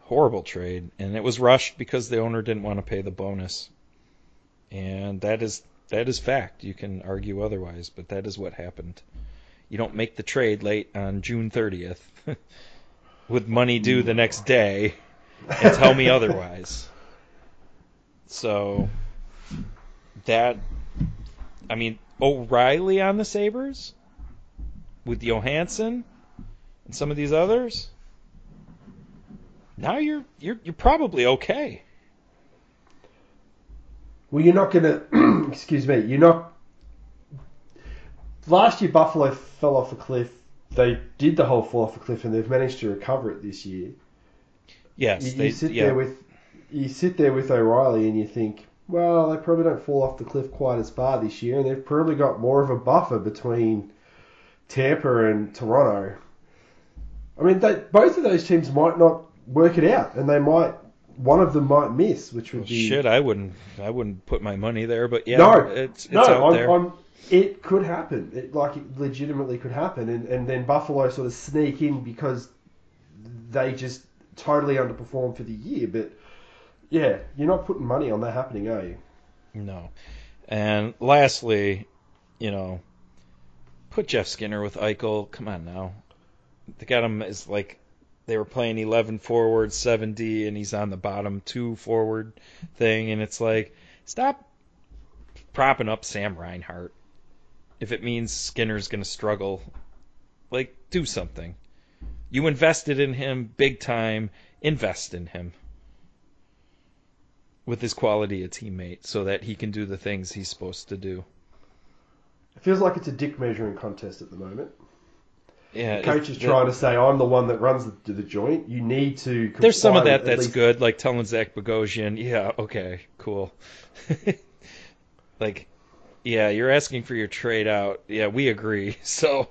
horrible trade, and it was rushed because the owner didn't want to pay the bonus. And that is that is fact. You can argue otherwise, but that is what happened. You don't make the trade late on June 30th with money due the next day and tell me otherwise. So that I mean O'Reilly on the Sabres with Johansson and some of these others now you're you're you're probably okay. Well, you're not going to. excuse me. You're not. Last year, Buffalo fell off a cliff. They did the whole fall off a cliff, and they've managed to recover it this year. Yes, You, they you sit yeah. there with you sit there with O'Reilly, and you think, well, they probably don't fall off the cliff quite as far this year, and they've probably got more of a buffer between Tampa and Toronto. I mean, they, both of those teams might not work it out, and they might one of them might miss, which would Well, be shit, I wouldn't. I wouldn't put my money there, but yeah, No, it's it's no, out I'm, there. I'm, it could happen. It, like it legitimately could happen, and, and then Buffalo sort of sneak in because they just totally underperform for the year. But yeah, you're not putting money on that happening, are you? No. And lastly, you know, put Jeff Skinner with Eichel. Come on now. They got him as like they were playing 11 forward, 7D, and he's on the bottom two forward thing. And it's like, stop propping up Sam Reinhart. If it means Skinner's going to struggle, like, do something. You invested in him big time, invest in him with his quality a teammate so that he can do the things he's supposed to do. It feels like it's a dick measuring contest at the moment. Yeah, The coach is trying to say, "I'm the one that runs the, the joint. You need to." There's some of that that's least- good, like telling Zach Bogosian, yeah, okay, cool. like, yeah, you're asking for your trade out. Yeah, we agree. So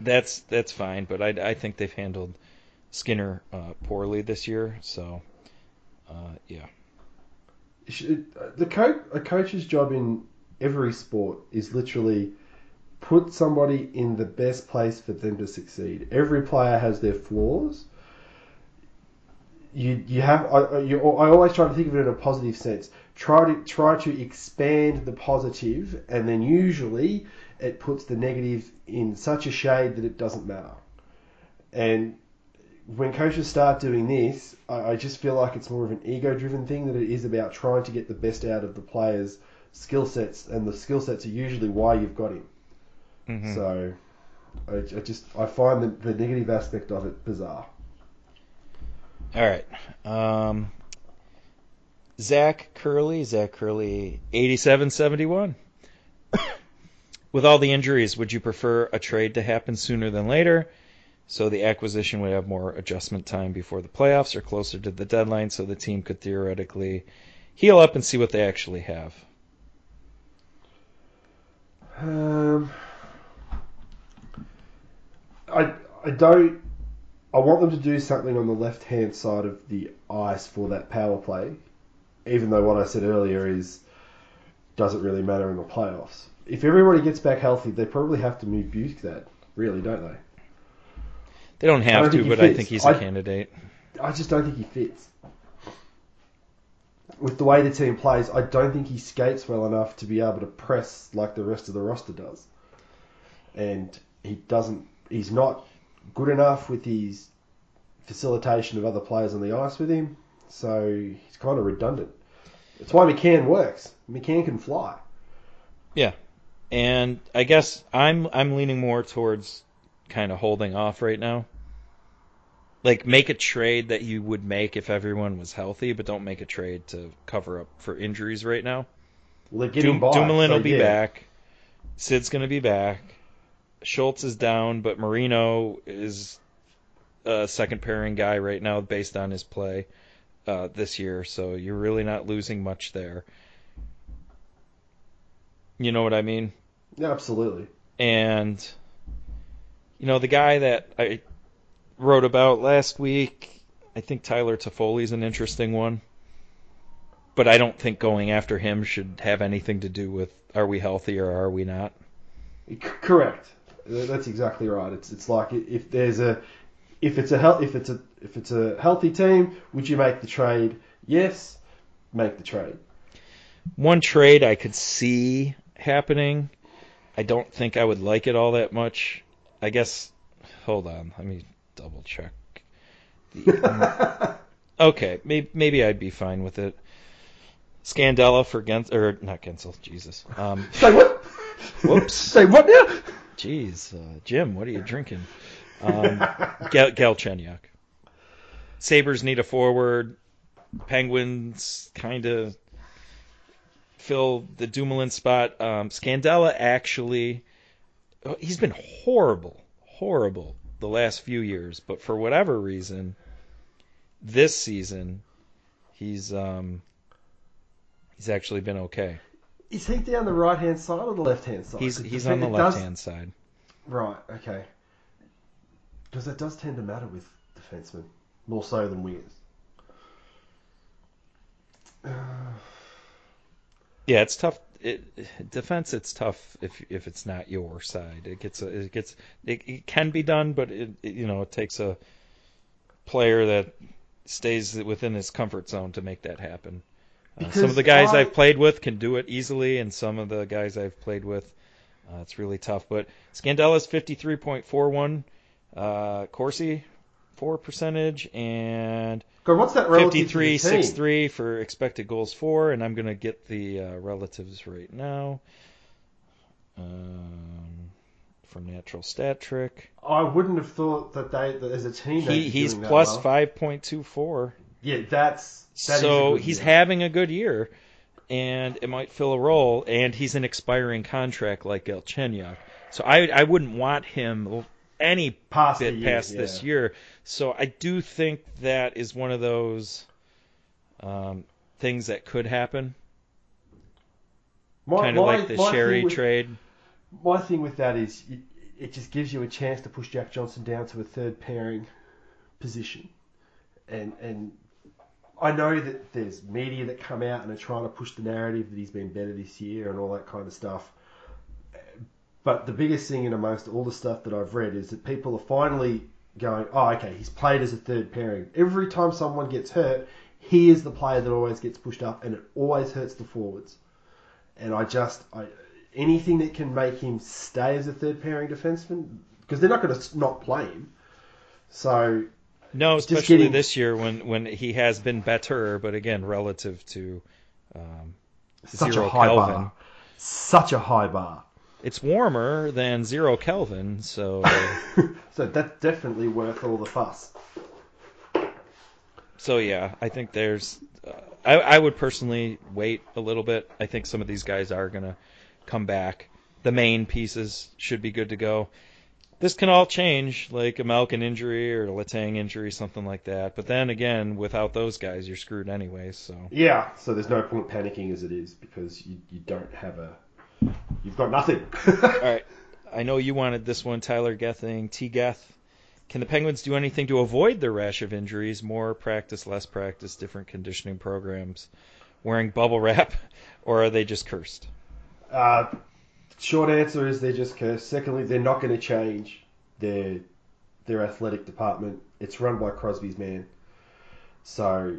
that's that's fine, but I, I think they've handled Skinner uh, poorly this year. So uh, yeah, should- the coach a coach's job in every sport is literally put somebody in the best place for them to succeed. Every player has their flaws. You you have I, I- you, I always try to think of it in a positive sense. Try to try to expand the positive, and then usually it puts the negative in such a shade that it doesn't matter. And when coaches start doing this, I, I just feel like it's more of an ego-driven thing than it is about trying to get the best out of the players' skill sets, and the skill sets are usually why you've got him. Mhm. So, I, I just I find the, the negative aspect of it bizarre. All right. Um, Zach Curley, Zach Curley, 87-71. With all the injuries, would you prefer a trade to happen sooner than later, so the acquisition would have more adjustment time before the playoffs or closer to the deadline, so the team could theoretically heal up and see what they actually have? Um, I I don't. I want them to do something on the left hand side of the ice for that power play, even though what I said earlier is doesn't really matter in the playoffs. If everybody gets back healthy, they probably have to move that, really, don't they? They don't have don't to, but I think he's a I- candidate. I just don't think he fits. With the way the team plays, I don't think he skates well enough to be able to press like the rest of the roster does. And he doesn't. He's not good enough with his facilitation of other players on the ice with him. So he's kind of redundant. That's why McCann works. McCann can fly. Yeah, and I guess I'm I'm leaning more towards kind of holding off right now. Like make a trade that you would make if everyone was healthy, but don't make a trade to cover up for injuries right now. Well, getting Doom, by. Dumoulin so will be yeah. back. Sid's going to be back. Schultz is down, but Marino is a second pairing guy right now based on his play uh, this year. So you're really not losing much there. You know what I mean? Yeah, absolutely. and you know the guy that I wrote about last week. I think Tyler Toffoli's an interesting one, but I don't think going after him should have anything to do with are we healthy or are we not. Correct. That's exactly right. It's it's like if there's a if it's a health if it's a if it's a healthy team, would you make the trade? Yes, make the trade. One trade I could see happening. I don't think I would like it all that much. I guess. Hold on, let me double check. The, okay, maybe, maybe I'd be fine with it. Scandella for Gens or not Guentzel, Jesus. Um, Say what? Whoops. Say what now? Jeez, uh, Jim, what are you drinking? Um, Gal- Galchenyuk. Sabres need a forward. Penguins kind of fill the Dumoulin spot. Um, Scandella actually, he's been horrible, horrible the last few years, but for whatever reason, this season, he's um, he's actually been okay. Is he down the right hand side or the left hand side? He's he's on the left hand side. Right. Okay. Because that does tend to matter with defensemen more so than wingers. Yeah, it's tough. It, defense, it's tough if if it's not your side. It gets a, it gets it, it can be done, but it, it you know it takes a player that stays within his comfort zone to make that happen. Uh, some of the guys I, have played with can do it easily, and some of the guys I've played with, uh, it's really tough. But Scandella's 53.41, uh, Corsi, 4 percentage, and God, what's that 53 6 for expected goals for, and I'm going to get the uh, relatives right now. Um, for natural stat trick. I wouldn't have thought that they, that as a team, he, he's plus well. 5.24. Yeah, that's. That so he's year. having a good year, and it might fill a role, and he's an expiring contract like Galchenyuk. So I I wouldn't want him any past bit year, past yeah. this year. So I do think that is one of those um, things that could happen. Kind of like the Sheary with, trade. My thing with that is it, it just gives you a chance to push Jack Johnson down to a third pairing position, and and I know that there's media that come out and are trying to push the narrative that he's been better this year and all that kind of stuff. But the biggest thing in amongst all the stuff that I've read is that people are finally going, oh, okay, he's played as a third pairing. Every time someone gets hurt, he is the player that always gets pushed up, and it always hurts the forwards. And I just, I, anything that can make him stay as a third pairing defenseman, because they're not going to not play him. So no, especially getting, this year when when he has been better, but again, relative to um, such a high Kelvin. bar, such a high bar. It's warmer than zero Kelvin, so. so that's definitely worth all the fuss. So yeah, I think there's. Uh, I, I would personally wait a little bit. I think some of these guys are gonna come back. The main pieces should be good to go. This can all change, like a Malkin injury or a Letang injury, something like that. But then again, without those guys, you're screwed anyway. So yeah, so there's no point panicking as it is because you, you don't have a You've got nothing. All right. I know you wanted this one, Tyler Gething. T. Geth. Can the Penguins do anything to avoid the rash of injuries? More practice, less practice, different conditioning programs, wearing bubble wrap, or are they just cursed? Uh, short answer is they're just cursed. Secondly, they're not going to change their their athletic department. It's run by Crosby's man. So,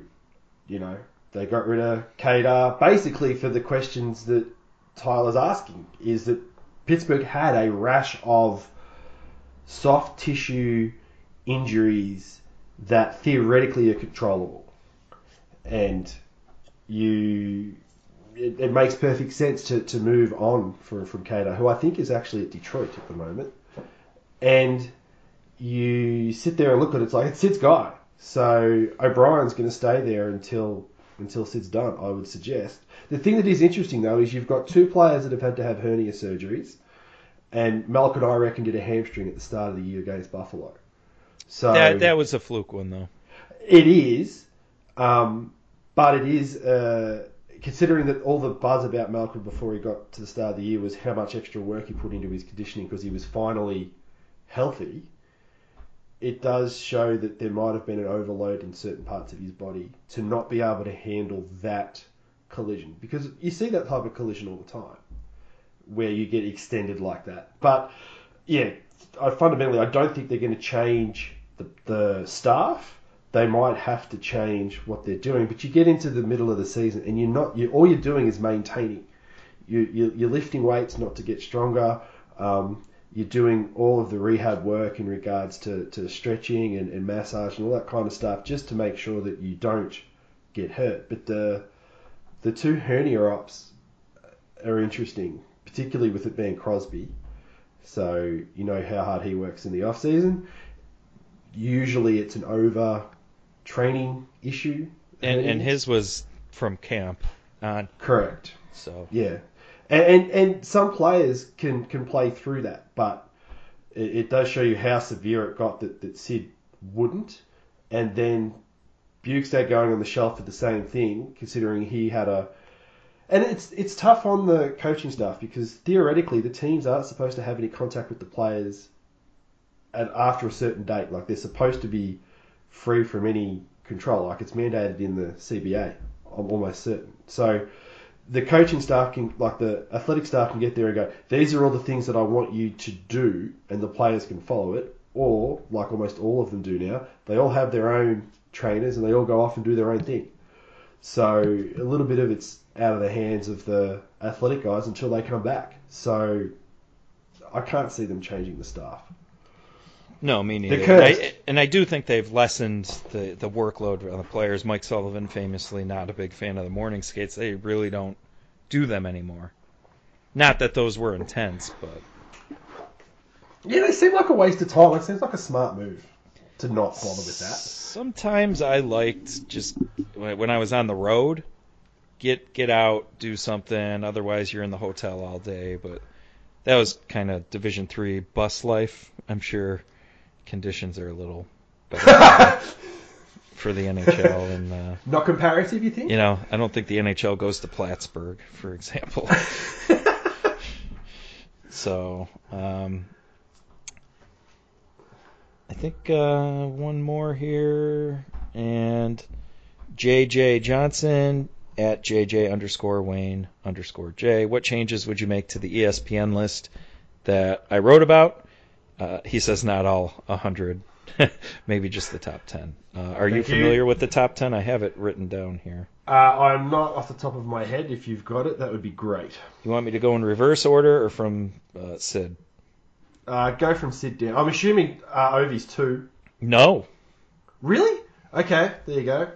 you know, they got rid of Kadar basically for the questions that Tyler's asking is that Pittsburgh had a rash of soft tissue injuries that theoretically are controllable. And you it, it, makes perfect sense to, to move on from, from Kadar, who I think is actually at Detroit at the moment. And you sit there and look at it, it's like it's Sid's guy. So O'Brien's going to stay there until until Sid's done, I would suggest. The thing that is interesting though is you've got two players that have had to have hernia surgeries, and Malkin I reckon did a hamstring at the start of the year against Buffalo. So that that was a fluke one though. It is, um, but it is uh, considering that all the buzz about Malkin before he got to the start of the year was how much extra work he put into his conditioning because he was finally healthy it does show that there might have been an overload in certain parts of his body to not be able to handle that collision because you see that type of collision all the time where you get extended like that. But yeah, I, fundamentally, I don't think they're going to change the, the staff. They might have to change what they're doing, but you get into the middle of the season and you're not. You, all you're doing is maintaining. You, you, you're lifting weights not to get stronger. Um, you're doing all of the rehab work in regards to, to stretching and, and massage and all that kind of stuff just to make sure that you don't get hurt. But the the two hernia ops are interesting, particularly with it being Crosby. So you know how hard he works in the off season. Usually it's an over training issue. And, and his was from camp on. Correct. So yeah, and, and, and some players can, can play through that, but it, it, does show you how severe it got that, that Sid wouldn't. And then Bjugstad going on the shelf for the same thing, considering he had a. And it's it's tough on the coaching staff because theoretically the teams aren't supposed to have any contact with the players at, after a certain date. Like they're supposed to be free from any control. Like it's mandated in the CBA I'm almost certain. So the coaching staff can, like the athletic staff, can get there and go. These are all the things that I want you to do, and the players can follow it. Or like almost all of them do now, they all have their own trainers and they all go off and do their own thing. So a little bit of it's out of the hands of the athletic guys until they come back. So I can't see them changing the staff. No, me neither. They're And. I, and I do think they've lessened the, the workload on the players. Mike Sullivan, famously not a big fan of the morning skates. They really don't do them anymore. Not that those were intense, but Yeah, they seem like a waste of time. It seems like a smart move to not bother with that. sometimes I liked just when when I was on the road, get get out, do something. Otherwise, you're in the hotel all day. But that was kind of Division Three bus life. I'm sure conditions are a little better for the NHL, and uh, Not comparative, you think? you know, I don't think the NHL goes to Plattsburgh, for example. So, um, I think uh, one more here, and JJ Johnson at JJ underscore Wayne underscore J. What changes would you make to the ESPN list that I wrote about? Uh, he says not all 100, maybe just the top 10. Uh, are you Thank you. familiar with the top 10? I have it written down here. Uh, I'm not off the top of my head. If you've got it, that would be great. You want me to go in reverse order or from uh, Sid? Uh, go from Sid down. I'm assuming uh, Ovi's two. No. Really? Okay, there you go.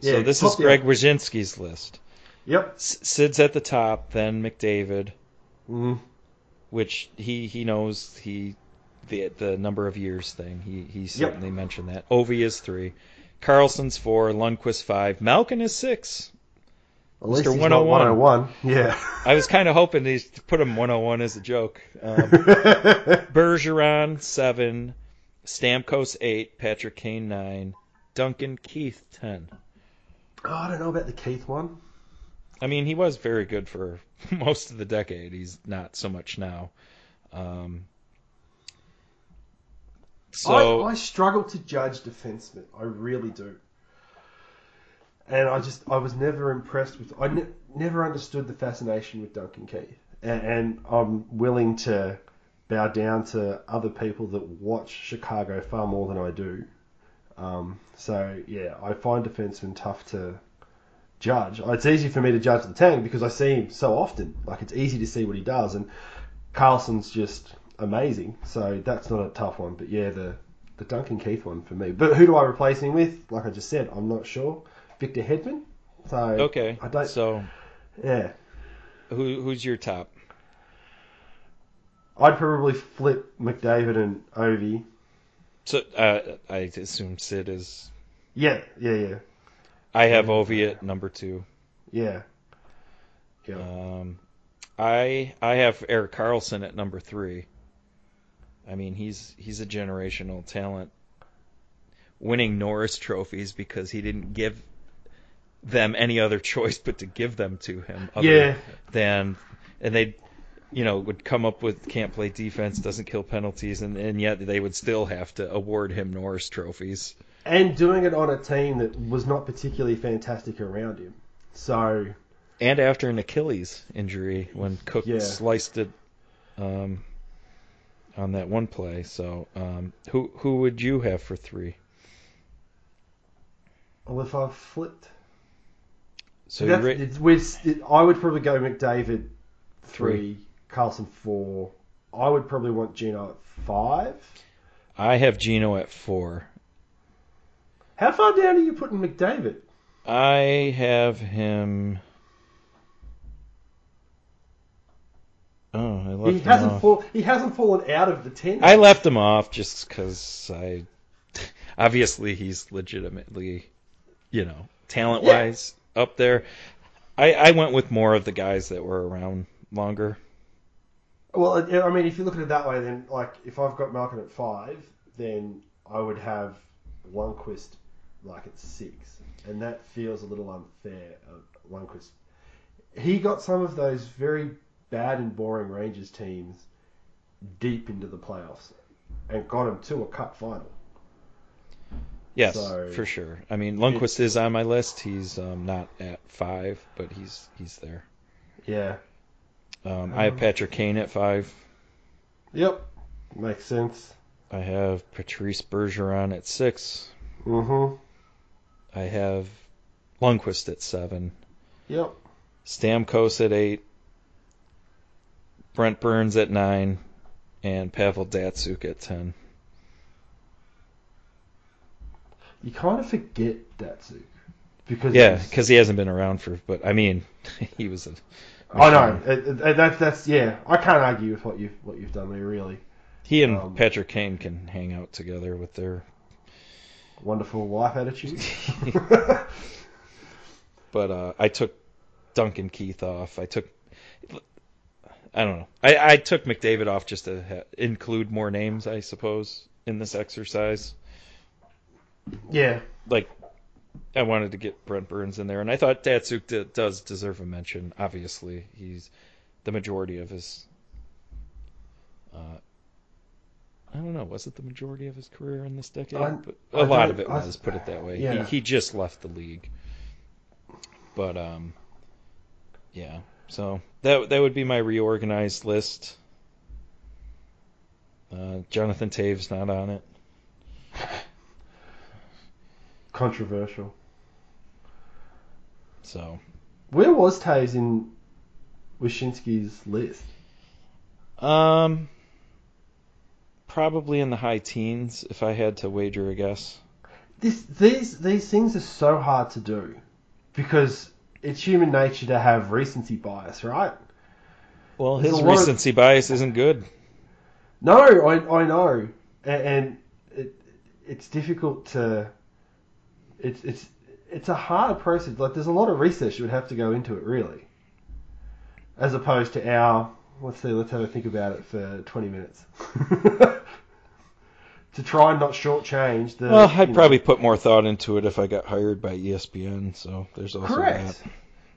Yeah, so this is down. Greg Wyshynski's list. Yep. Sid's at the top, then McDavid, Mm. which he he knows he the the number of years thing. He he certainly mentioned that. Ovi is three, Karlsson's four, Lundqvist five, Malkin is six. At least Mr. 101. 101. Yeah. I was kind of hoping to put him 101 as a joke. Um, Bergeron seven, Stamkos eight, Patrick Kane nine, Duncan Keith ten. oh, I don't know about the Keith one. I mean, he was very good for most of the decade. He's not so much now. Um, so I, I struggle to judge defensemen. I really do. And I just, I was never impressed with, I ne- never understood the fascination with Duncan Keith. And, and I'm willing to bow down to other people that watch Chicago far more than I do. Um, so, yeah, I find defensemen tough to judge. It's easy for me to judge Letang because I see him so often. Like, it's easy to see what he does. And Karlsson's just amazing. So that's not a tough one. But yeah, the the Duncan Keith one for me. But who do I replace him with? Like I just said, I'm not sure. Victor Hedman. So okay, I don't. so Yeah, who who's your top? I'd probably flip McDavid and Ovi. So uh, I assume Sid is. Yeah, yeah, yeah, I have Ovi at number two. yeah. Yeah. Um, I I have Erik Karlsson at number three. I mean, he's he's a generational talent, winning Norris trophies because he didn't give them any other choice but to give them to him. Other Yeah. Than and they, you know, would come up with can't play defense, doesn't kill penalties, and and yet they would still have to award him Norris trophies. and doing it on a team that was not particularly fantastic around him. So And after an Achilles injury when Cooke Yeah. sliced it um, on that one play. So um, who who would you have for three? well, if I flipped, So that's, you ra- it's, with, it, I would probably go McDavid three, Karlsson four. I would probably want Gino at five. I have Gino at four. How far down are you putting McDavid? I have him. Oh, I left He him hasn't off. fall, he hasn't fallen out of the ten. I left him off just because I. Obviously, he's legitimately, you know, talent wise up there. I, I went with more of the guys that were around longer. Well, I mean, if you look at it that way, then like if I've got Malkin at five, then I would have Lundqvist like at six, and that feels a little unfair. Lundqvist, he got some of those very bad and boring Rangers teams deep into the playoffs, and got them to a cup final. Yes, So- for sure. I mean, Lundqvist is on my list. He's um, not at five, but he's he's there. Yeah. Um, I have Um, Patrick Kane at five. Yep. Makes sense. I have Patrice Bergeron at six. Mm-hmm. I have Lundqvist at seven. Yep. Stamkos at eight. Brent Burns at nine, and Pavel Datsyuk at ten. You kind of forget Datsyuk because Yeah, because he hasn't been around for. But I mean, he was a. I know it, it, that's that's yeah. I can't argue with what you've what you've done there. Really He and Um, Patrick Kane can hang out together with their. wonderful wife attitude. But uh, I took Duncan Keith off. I took. I don't know. I, I took McDavid off just to ha- include more names, I suppose, in this exercise. yeah. Like, I wanted to get Brent Burns in there, and I thought Datsyuk d- does deserve a mention. Obviously, he's the majority of his. Uh, I don't know. Was it the majority of his career in this decade? I- but I a lot of it I- was. Put it that way. yeah. He he just left the league. But um, yeah. So that that would be my reorganized list. Uh, Jonathan Toews not on it. Controversial. So Where was Toews in Wyshynski's list? um, probably in the high teens if I had to wager a guess. This these these things are so hard to do because it's human nature to have recency bias, right? Well, his lot of- recency bias isn't good. No, I I know, and, and it it's difficult to. It's it's it's a hard process. Like there's a lot of research you would have to go into it, really. As opposed to our let's see, let's have a think about it for 20 minutes. to try and not shortchange the. Well, I'd know- probably put more thought into it if I got hired by ESPN. So there's also Correct. that.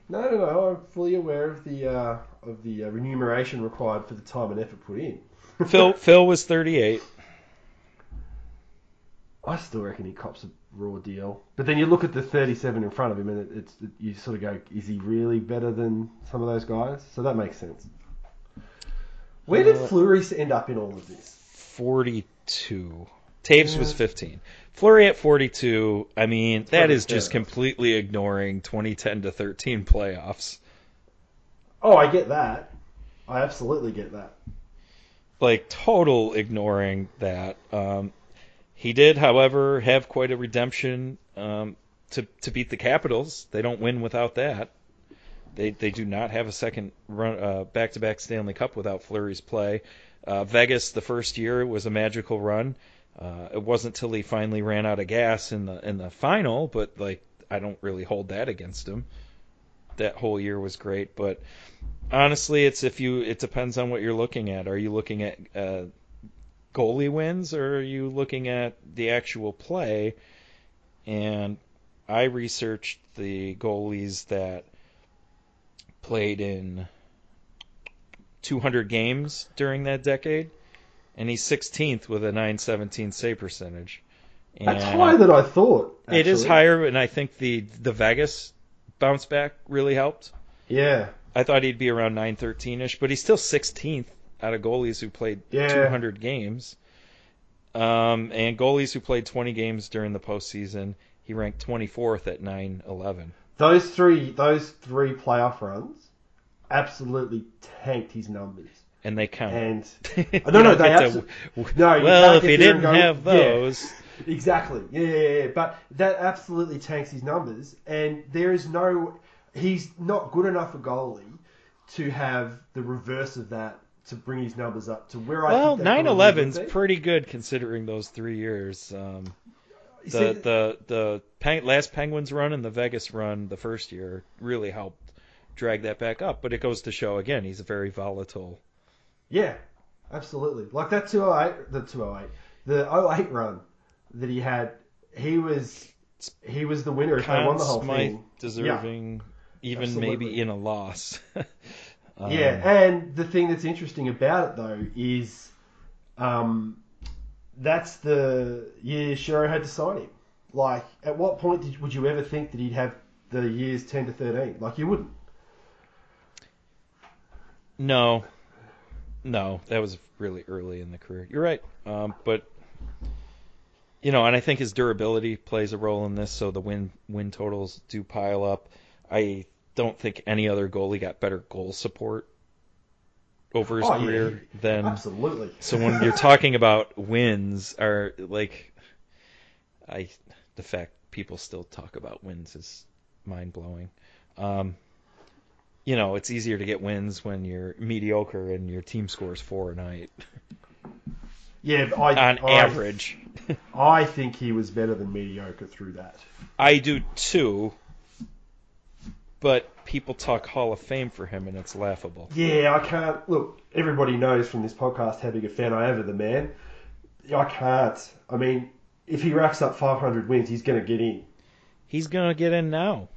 No, no, no. I'm fully aware of the uh, of the uh, remuneration required for the time and effort put in. Phil Phil was 38. I still reckon he cops a raw deal. But then you look at the 37 in front of him, and it, it's it, you sort of go, is he really better than some of those guys? So that makes sense. Where did Uh, Fleury end up in all of this? 42. Toews Yeah. was 15. Fleury at 42. I mean, that Fleury is just completely ignoring 2010 to 13 playoffs. Oh, I get that. I absolutely get that. Like total ignoring that. Um, he did, however, have quite a redemption um, to to beat the Capitals. They don't win without that. They they do not have a second run uh, back-to-back Stanley Cup without Fleury's play. Uh, Vegas the first year was a magical run. Uh, it wasn't till he finally ran out of gas in the in the final, but like I don't really hold that against him. That whole year was great, but honestly, it's if you it depends on what you're looking at. Are you looking at uh, goalie wins or are you looking at the actual play? And I researched the goalies that played in 200 games during that decade, and he's 16th with a 917 save percentage. That's higher than I thought. It is higher, and I think the the Vegas bounce back really helped. Yeah. I thought he'd be around 913 ish, but he's still 16th out of goalies who played Yeah. 200 games. Um, and goalies who played 20 games during the postseason, he ranked 24th at 911. Those three, those three playoff runs, absolutely tanked his numbers. And they count. And no, don't they get to- absolutely- no. Well, if he didn't go, have yeah. those, Exactly. Yeah, yeah, yeah. But that absolutely tanks his numbers, and there is no. He's not good enough a goalie to have the reverse of that to bring his numbers up to where I. well, think they probably 911's pretty good considering those three years. Um, the see, the the Peng- last Penguins run and the Vegas run the first year really helped drag that back up. But it goes to show again, he's a very volatile. Yeah, absolutely. Like that 208, the 208, the 08 run that he had, he was he was the winner if they won the whole thing. deserving, even Absolutely. maybe in a loss. Um, Yeah, and the thing that's interesting about it though is, um, that's the year Shero had to sign him. Like, at what point did, would you ever think that he'd have the years 10 to 13? Like, you wouldn't. No, no, that was really early in the career. You're right, um, but you know, and I think his durability plays a role in this. So the win win totals do pile up. I don't think any other goalie got better goal support over his Oh, career he- than. Absolutely. So when you're talking about wins, are like, I the fact people still talk about wins is mind blowing. Um, you know, it's easier to get wins when you're mediocre and your team scores four a night Yeah, I, on I, average. I think he was better than mediocre through that. I do too, but people talk Hall of Fame for him, and it's laughable. Yeah, I can't. Look, everybody knows from this podcast how big a fan I am of the man. I can't. I mean, if he racks up 500 wins, he's going to get in. He's gonna get in now,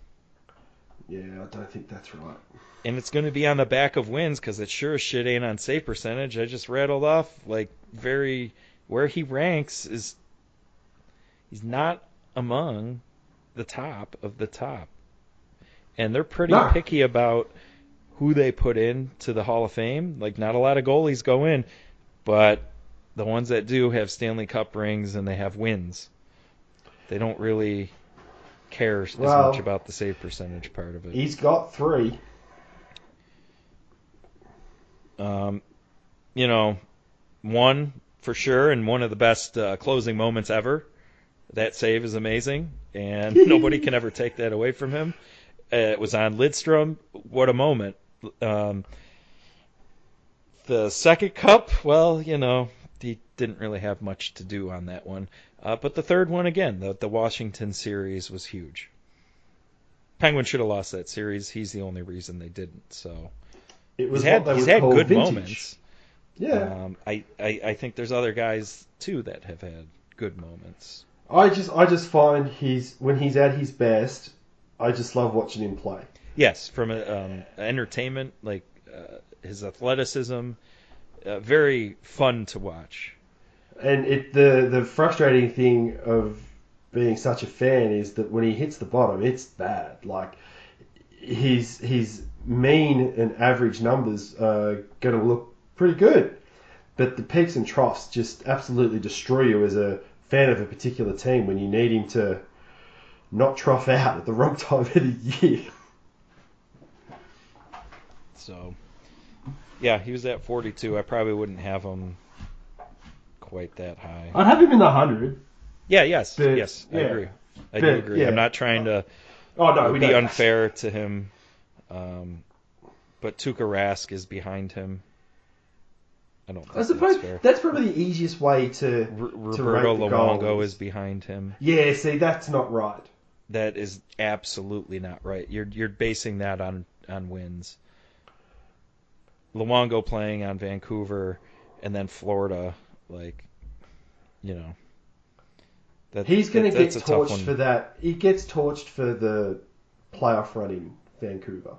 Yeah, I don't think that's right. and it's gonna be on the back of wins because it sure as shit ain't on save percentage. I just rattled off like very where he ranks is he's not among the top of the top, and they're pretty No. picky about who they put in to the Hall of Fame. Like not a lot of goalies go in, but the ones that do have Stanley Cup rings and they have wins. They don't really care as Well, much about the save percentage part of it. He's got three. Um, you know, one for sure, and one of the best uh, closing moments ever. That save is amazing, and nobody can ever take that away from him. Uh, it was on Lidstrom. What a moment! Um, the second cup, well, you know, he didn't really have much to do on that one. Uh, but the third one again, the the Washington series was huge. Penguins should have lost that series. He's the only reason they didn't. So It was he's had he's had good vintage. moments. Yeah, Um, I, I I think there's other guys too that have had good moments. I just I just find he's when he's at his best, I just love watching him play. Yes, from a, um, entertainment, like uh, his athleticism, uh, very fun to watch. And it the the frustrating thing of being such a fan is that when he hits the bottom, it's bad. Like his his mean and average numbers are going to look pretty good, but the peaks and troughs just absolutely destroy you as a fan of a particular team when you need him to not trough out at the wrong time of the year. So, yeah, he was at 42. I probably wouldn't have him quite that high. I'd have him in the hundred. Yeah, yes, But, yes, I yeah. agree. I But, do agree. yeah. I'm not trying to Oh no, be unfair to him, um, but Tuukka Rask is behind him. I don't think I suppose that's fair. that's probably the easiest way to. R- Roberto Luongo is behind him. Yeah, see, that's not right. That is absolutely not right. You're you're basing that on on wins. Luongo playing on Vancouver and then Florida, like, you know. That, He's going to that- get that's a tough torched for that. He gets torched for the playoff run in Vancouver.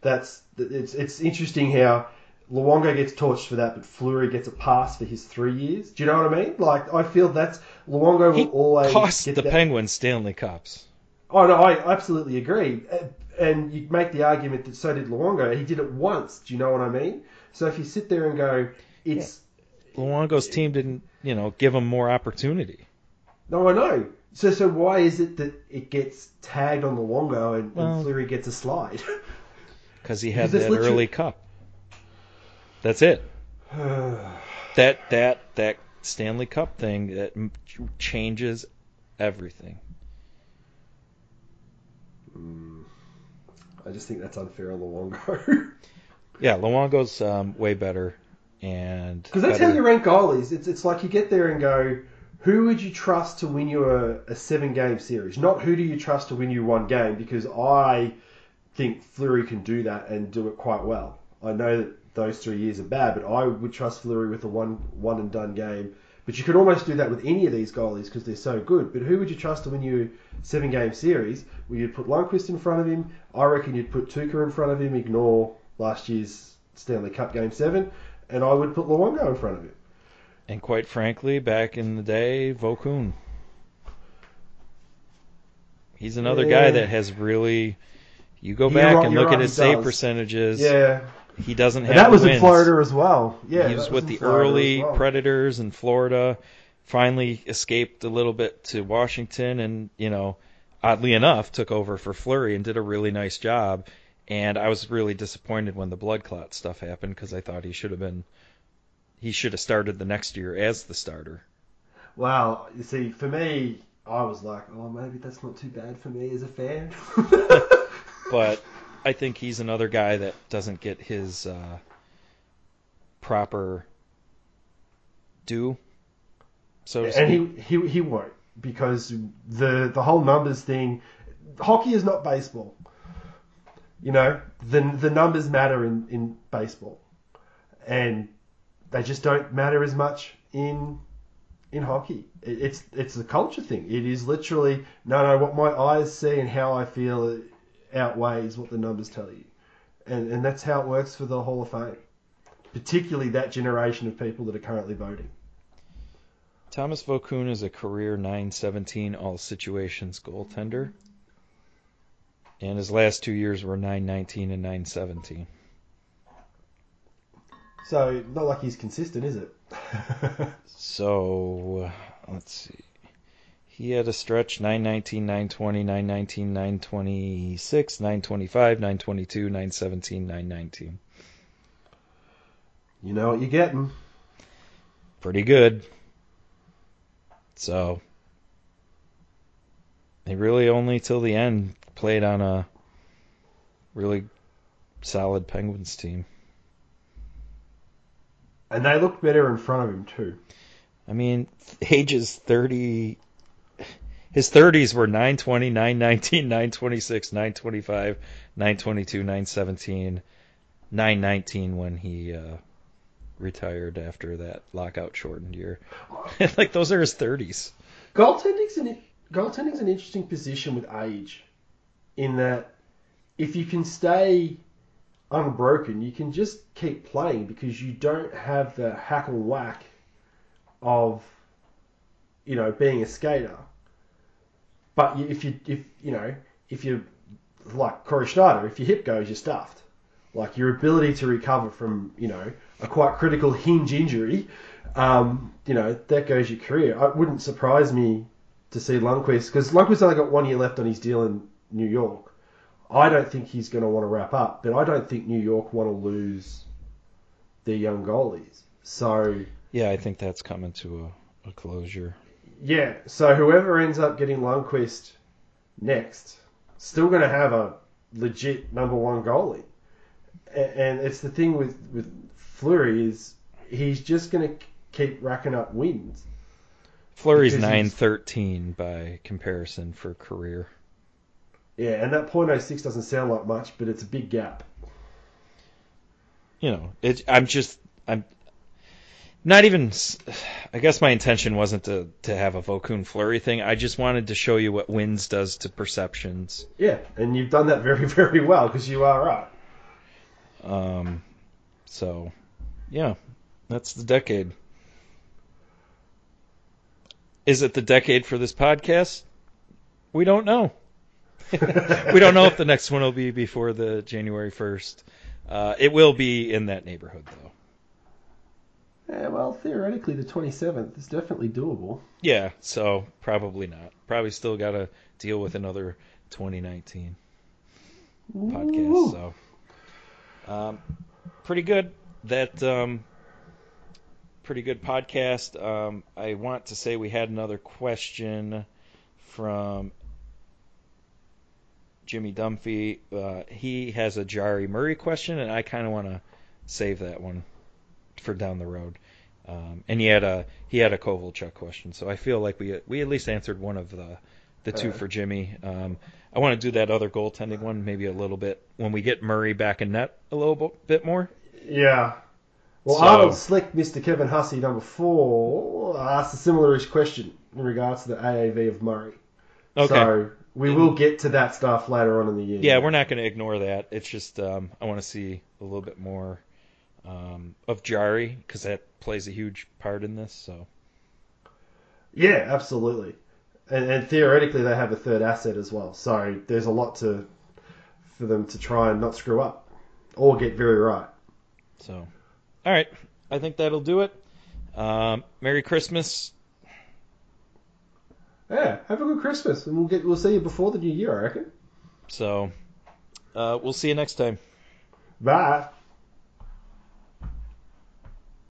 That's it's it's interesting how Luongo gets torched for that, but Fleury gets a pass for his three years. Do you know what I mean? Like I feel that's Luongo will He always cost get the that. Penguins Stanley Cups. Oh no, I absolutely agree. Uh, And you make the argument that so did Luongo. He did it once. Do you know what I mean? So if you sit there and go, it's Luongo's team didn't, you know, give him more opportunity. no, I know. So so why is it that it gets tagged on Luongo and, Well- and Fleury gets a slide? because he had that literally- early cup. That's it. That that that Stanley Cup thing that changes everything. I just think that's unfair on Luongo. Yeah, Luongo's um, way better, and Because that's how you rank goalies. It's it's like you get there and go, who would you trust to win you a, a seven game series? Not who do you trust to win you one game, because I think Fleury can do that and do it quite well. I know that those three years are bad, but I would trust Fleury with a one one and done game. But you could almost do that with any of these goalies because they're so good. But who would you trust to win you a seven game series? Well, you'd put Lundqvist in front of him. I reckon you'd put Tuukka in front of him. Ignore last year's Stanley Cup Game Seven, and I would put Luongo in front of him. and quite frankly, back in the day, Vokoun. He's another Yeah. guy that has really. You go back right- and look right, at his save does. percentages. Yeah, He doesn't have and that was in. Florida as well. Yeah, he was that with the Florida early well. Predators in Florida. Finally escaped a little bit to Washington, and you know, oddly enough, took over for Fleury and did a really nice job. And I was really disappointed when the blood clot stuff happened because I thought he should have been, he should have started the next year as the starter. Wow, you see, for me, I was like, oh, maybe that's not too bad for me as a fan. But I think he's another guy that doesn't get his uh, proper due. So and he, he he won't because the the whole numbers thing. Hockey is not baseball. You know, the the numbers matter in in baseball, and they just don't matter as much in in hockey. It, it's it's a culture thing. It is literally no no what my eyes see and how I feel outweighs what the numbers tell you, and and that's how it works for the Hall of Fame, particularly that generation of people that are currently voting. Thomas Vokoun is a career 917 all situations goaltender. And his last two years were 919 and 917. So not like he's consistent, is it? So, uh, let's see. He had a stretch 919, 920, 919, 926, 925, 922, 917, 919. you know what you're getting. Pretty good. So, he really only till the end played on a really solid Penguins team. And they looked better in front of him too. I mean, ages 30. His 30s were 920, 919, 926, 925, 922, 917, 919 when he uh, retired after that lockout shortened year. like, those are his 30s. Goaltending's an goaltending's an interesting position with age, in that if you can stay unbroken, you can just keep playing because you don't have the hack and whack of you know being a skater. But if you if you know if you like Cory Schneider, if your hip goes, you're stuffed. Like your ability to recover from you know a quite critical hinge injury, um, you know that goes your career. It wouldn't surprise me to see Lundqvist because Lundqvist only got one year left on his deal in New York. I don't think he's going to want to wrap up, but I don't think New York want to lose their young goalies. So Yeah, I think that's coming to a, a closure. yeah, so whoever ends up getting Lundqvist next, still going to have a legit number one goalie. And it's the thing with with Fleury is he's just going to keep racking up wins. Fleury's he's- 913 by comparison for career. Yeah, and that .06 doesn't sound like much, but it's a big gap. you know, it, I'm just, I'm not even. I guess my intention wasn't to to have a Vokoun Fleury thing. I just wanted to show you what wins does to perceptions. Yeah, and you've done that very, very well because you are right. Um, so, yeah, that's the decade. Is it the decade for this podcast? We don't know. we don't know if the next one will be before the January 1st. Uh, it will be in that neighborhood, though. Yeah, well, theoretically, the 27th is definitely doable. Yeah, so probably not. Probably still got to deal with another 2019 podcast. So, um, pretty good. That um, pretty good podcast. Um, I want to say we had another question from Jimmy Dunphy. Uh, he has a Jarry Murray question, and I kind of want to save that one for down the road. Um, and he had a he had a Kovalchuk question, so I feel like we we at least answered one of the the two for Jimmy. Um, I want to do that other goaltending one maybe a little bit when we get Murray back in net a little bit more. Yeah. Well, So- Arnold Slick, Mr. Kevin Hussey, number four, asked a similar-ish question in regards to the AAV of Murray. Okay. So we will get to that stuff later on in the year. Yeah, we're not going to ignore that. It's just um, I want to see a little bit more um, of Jarry because that plays a huge part in this. So Yeah, absolutely. and, and theoretically they have a third asset as well. So there's a lot to for them to try and not screw up or get very right. So, all right, I think that'll do it. Um, Merry Christmas. Yeah, have a good Christmas, and we'll get we'll see you before the new year, I reckon. So, uh, we'll see you next time. Bye.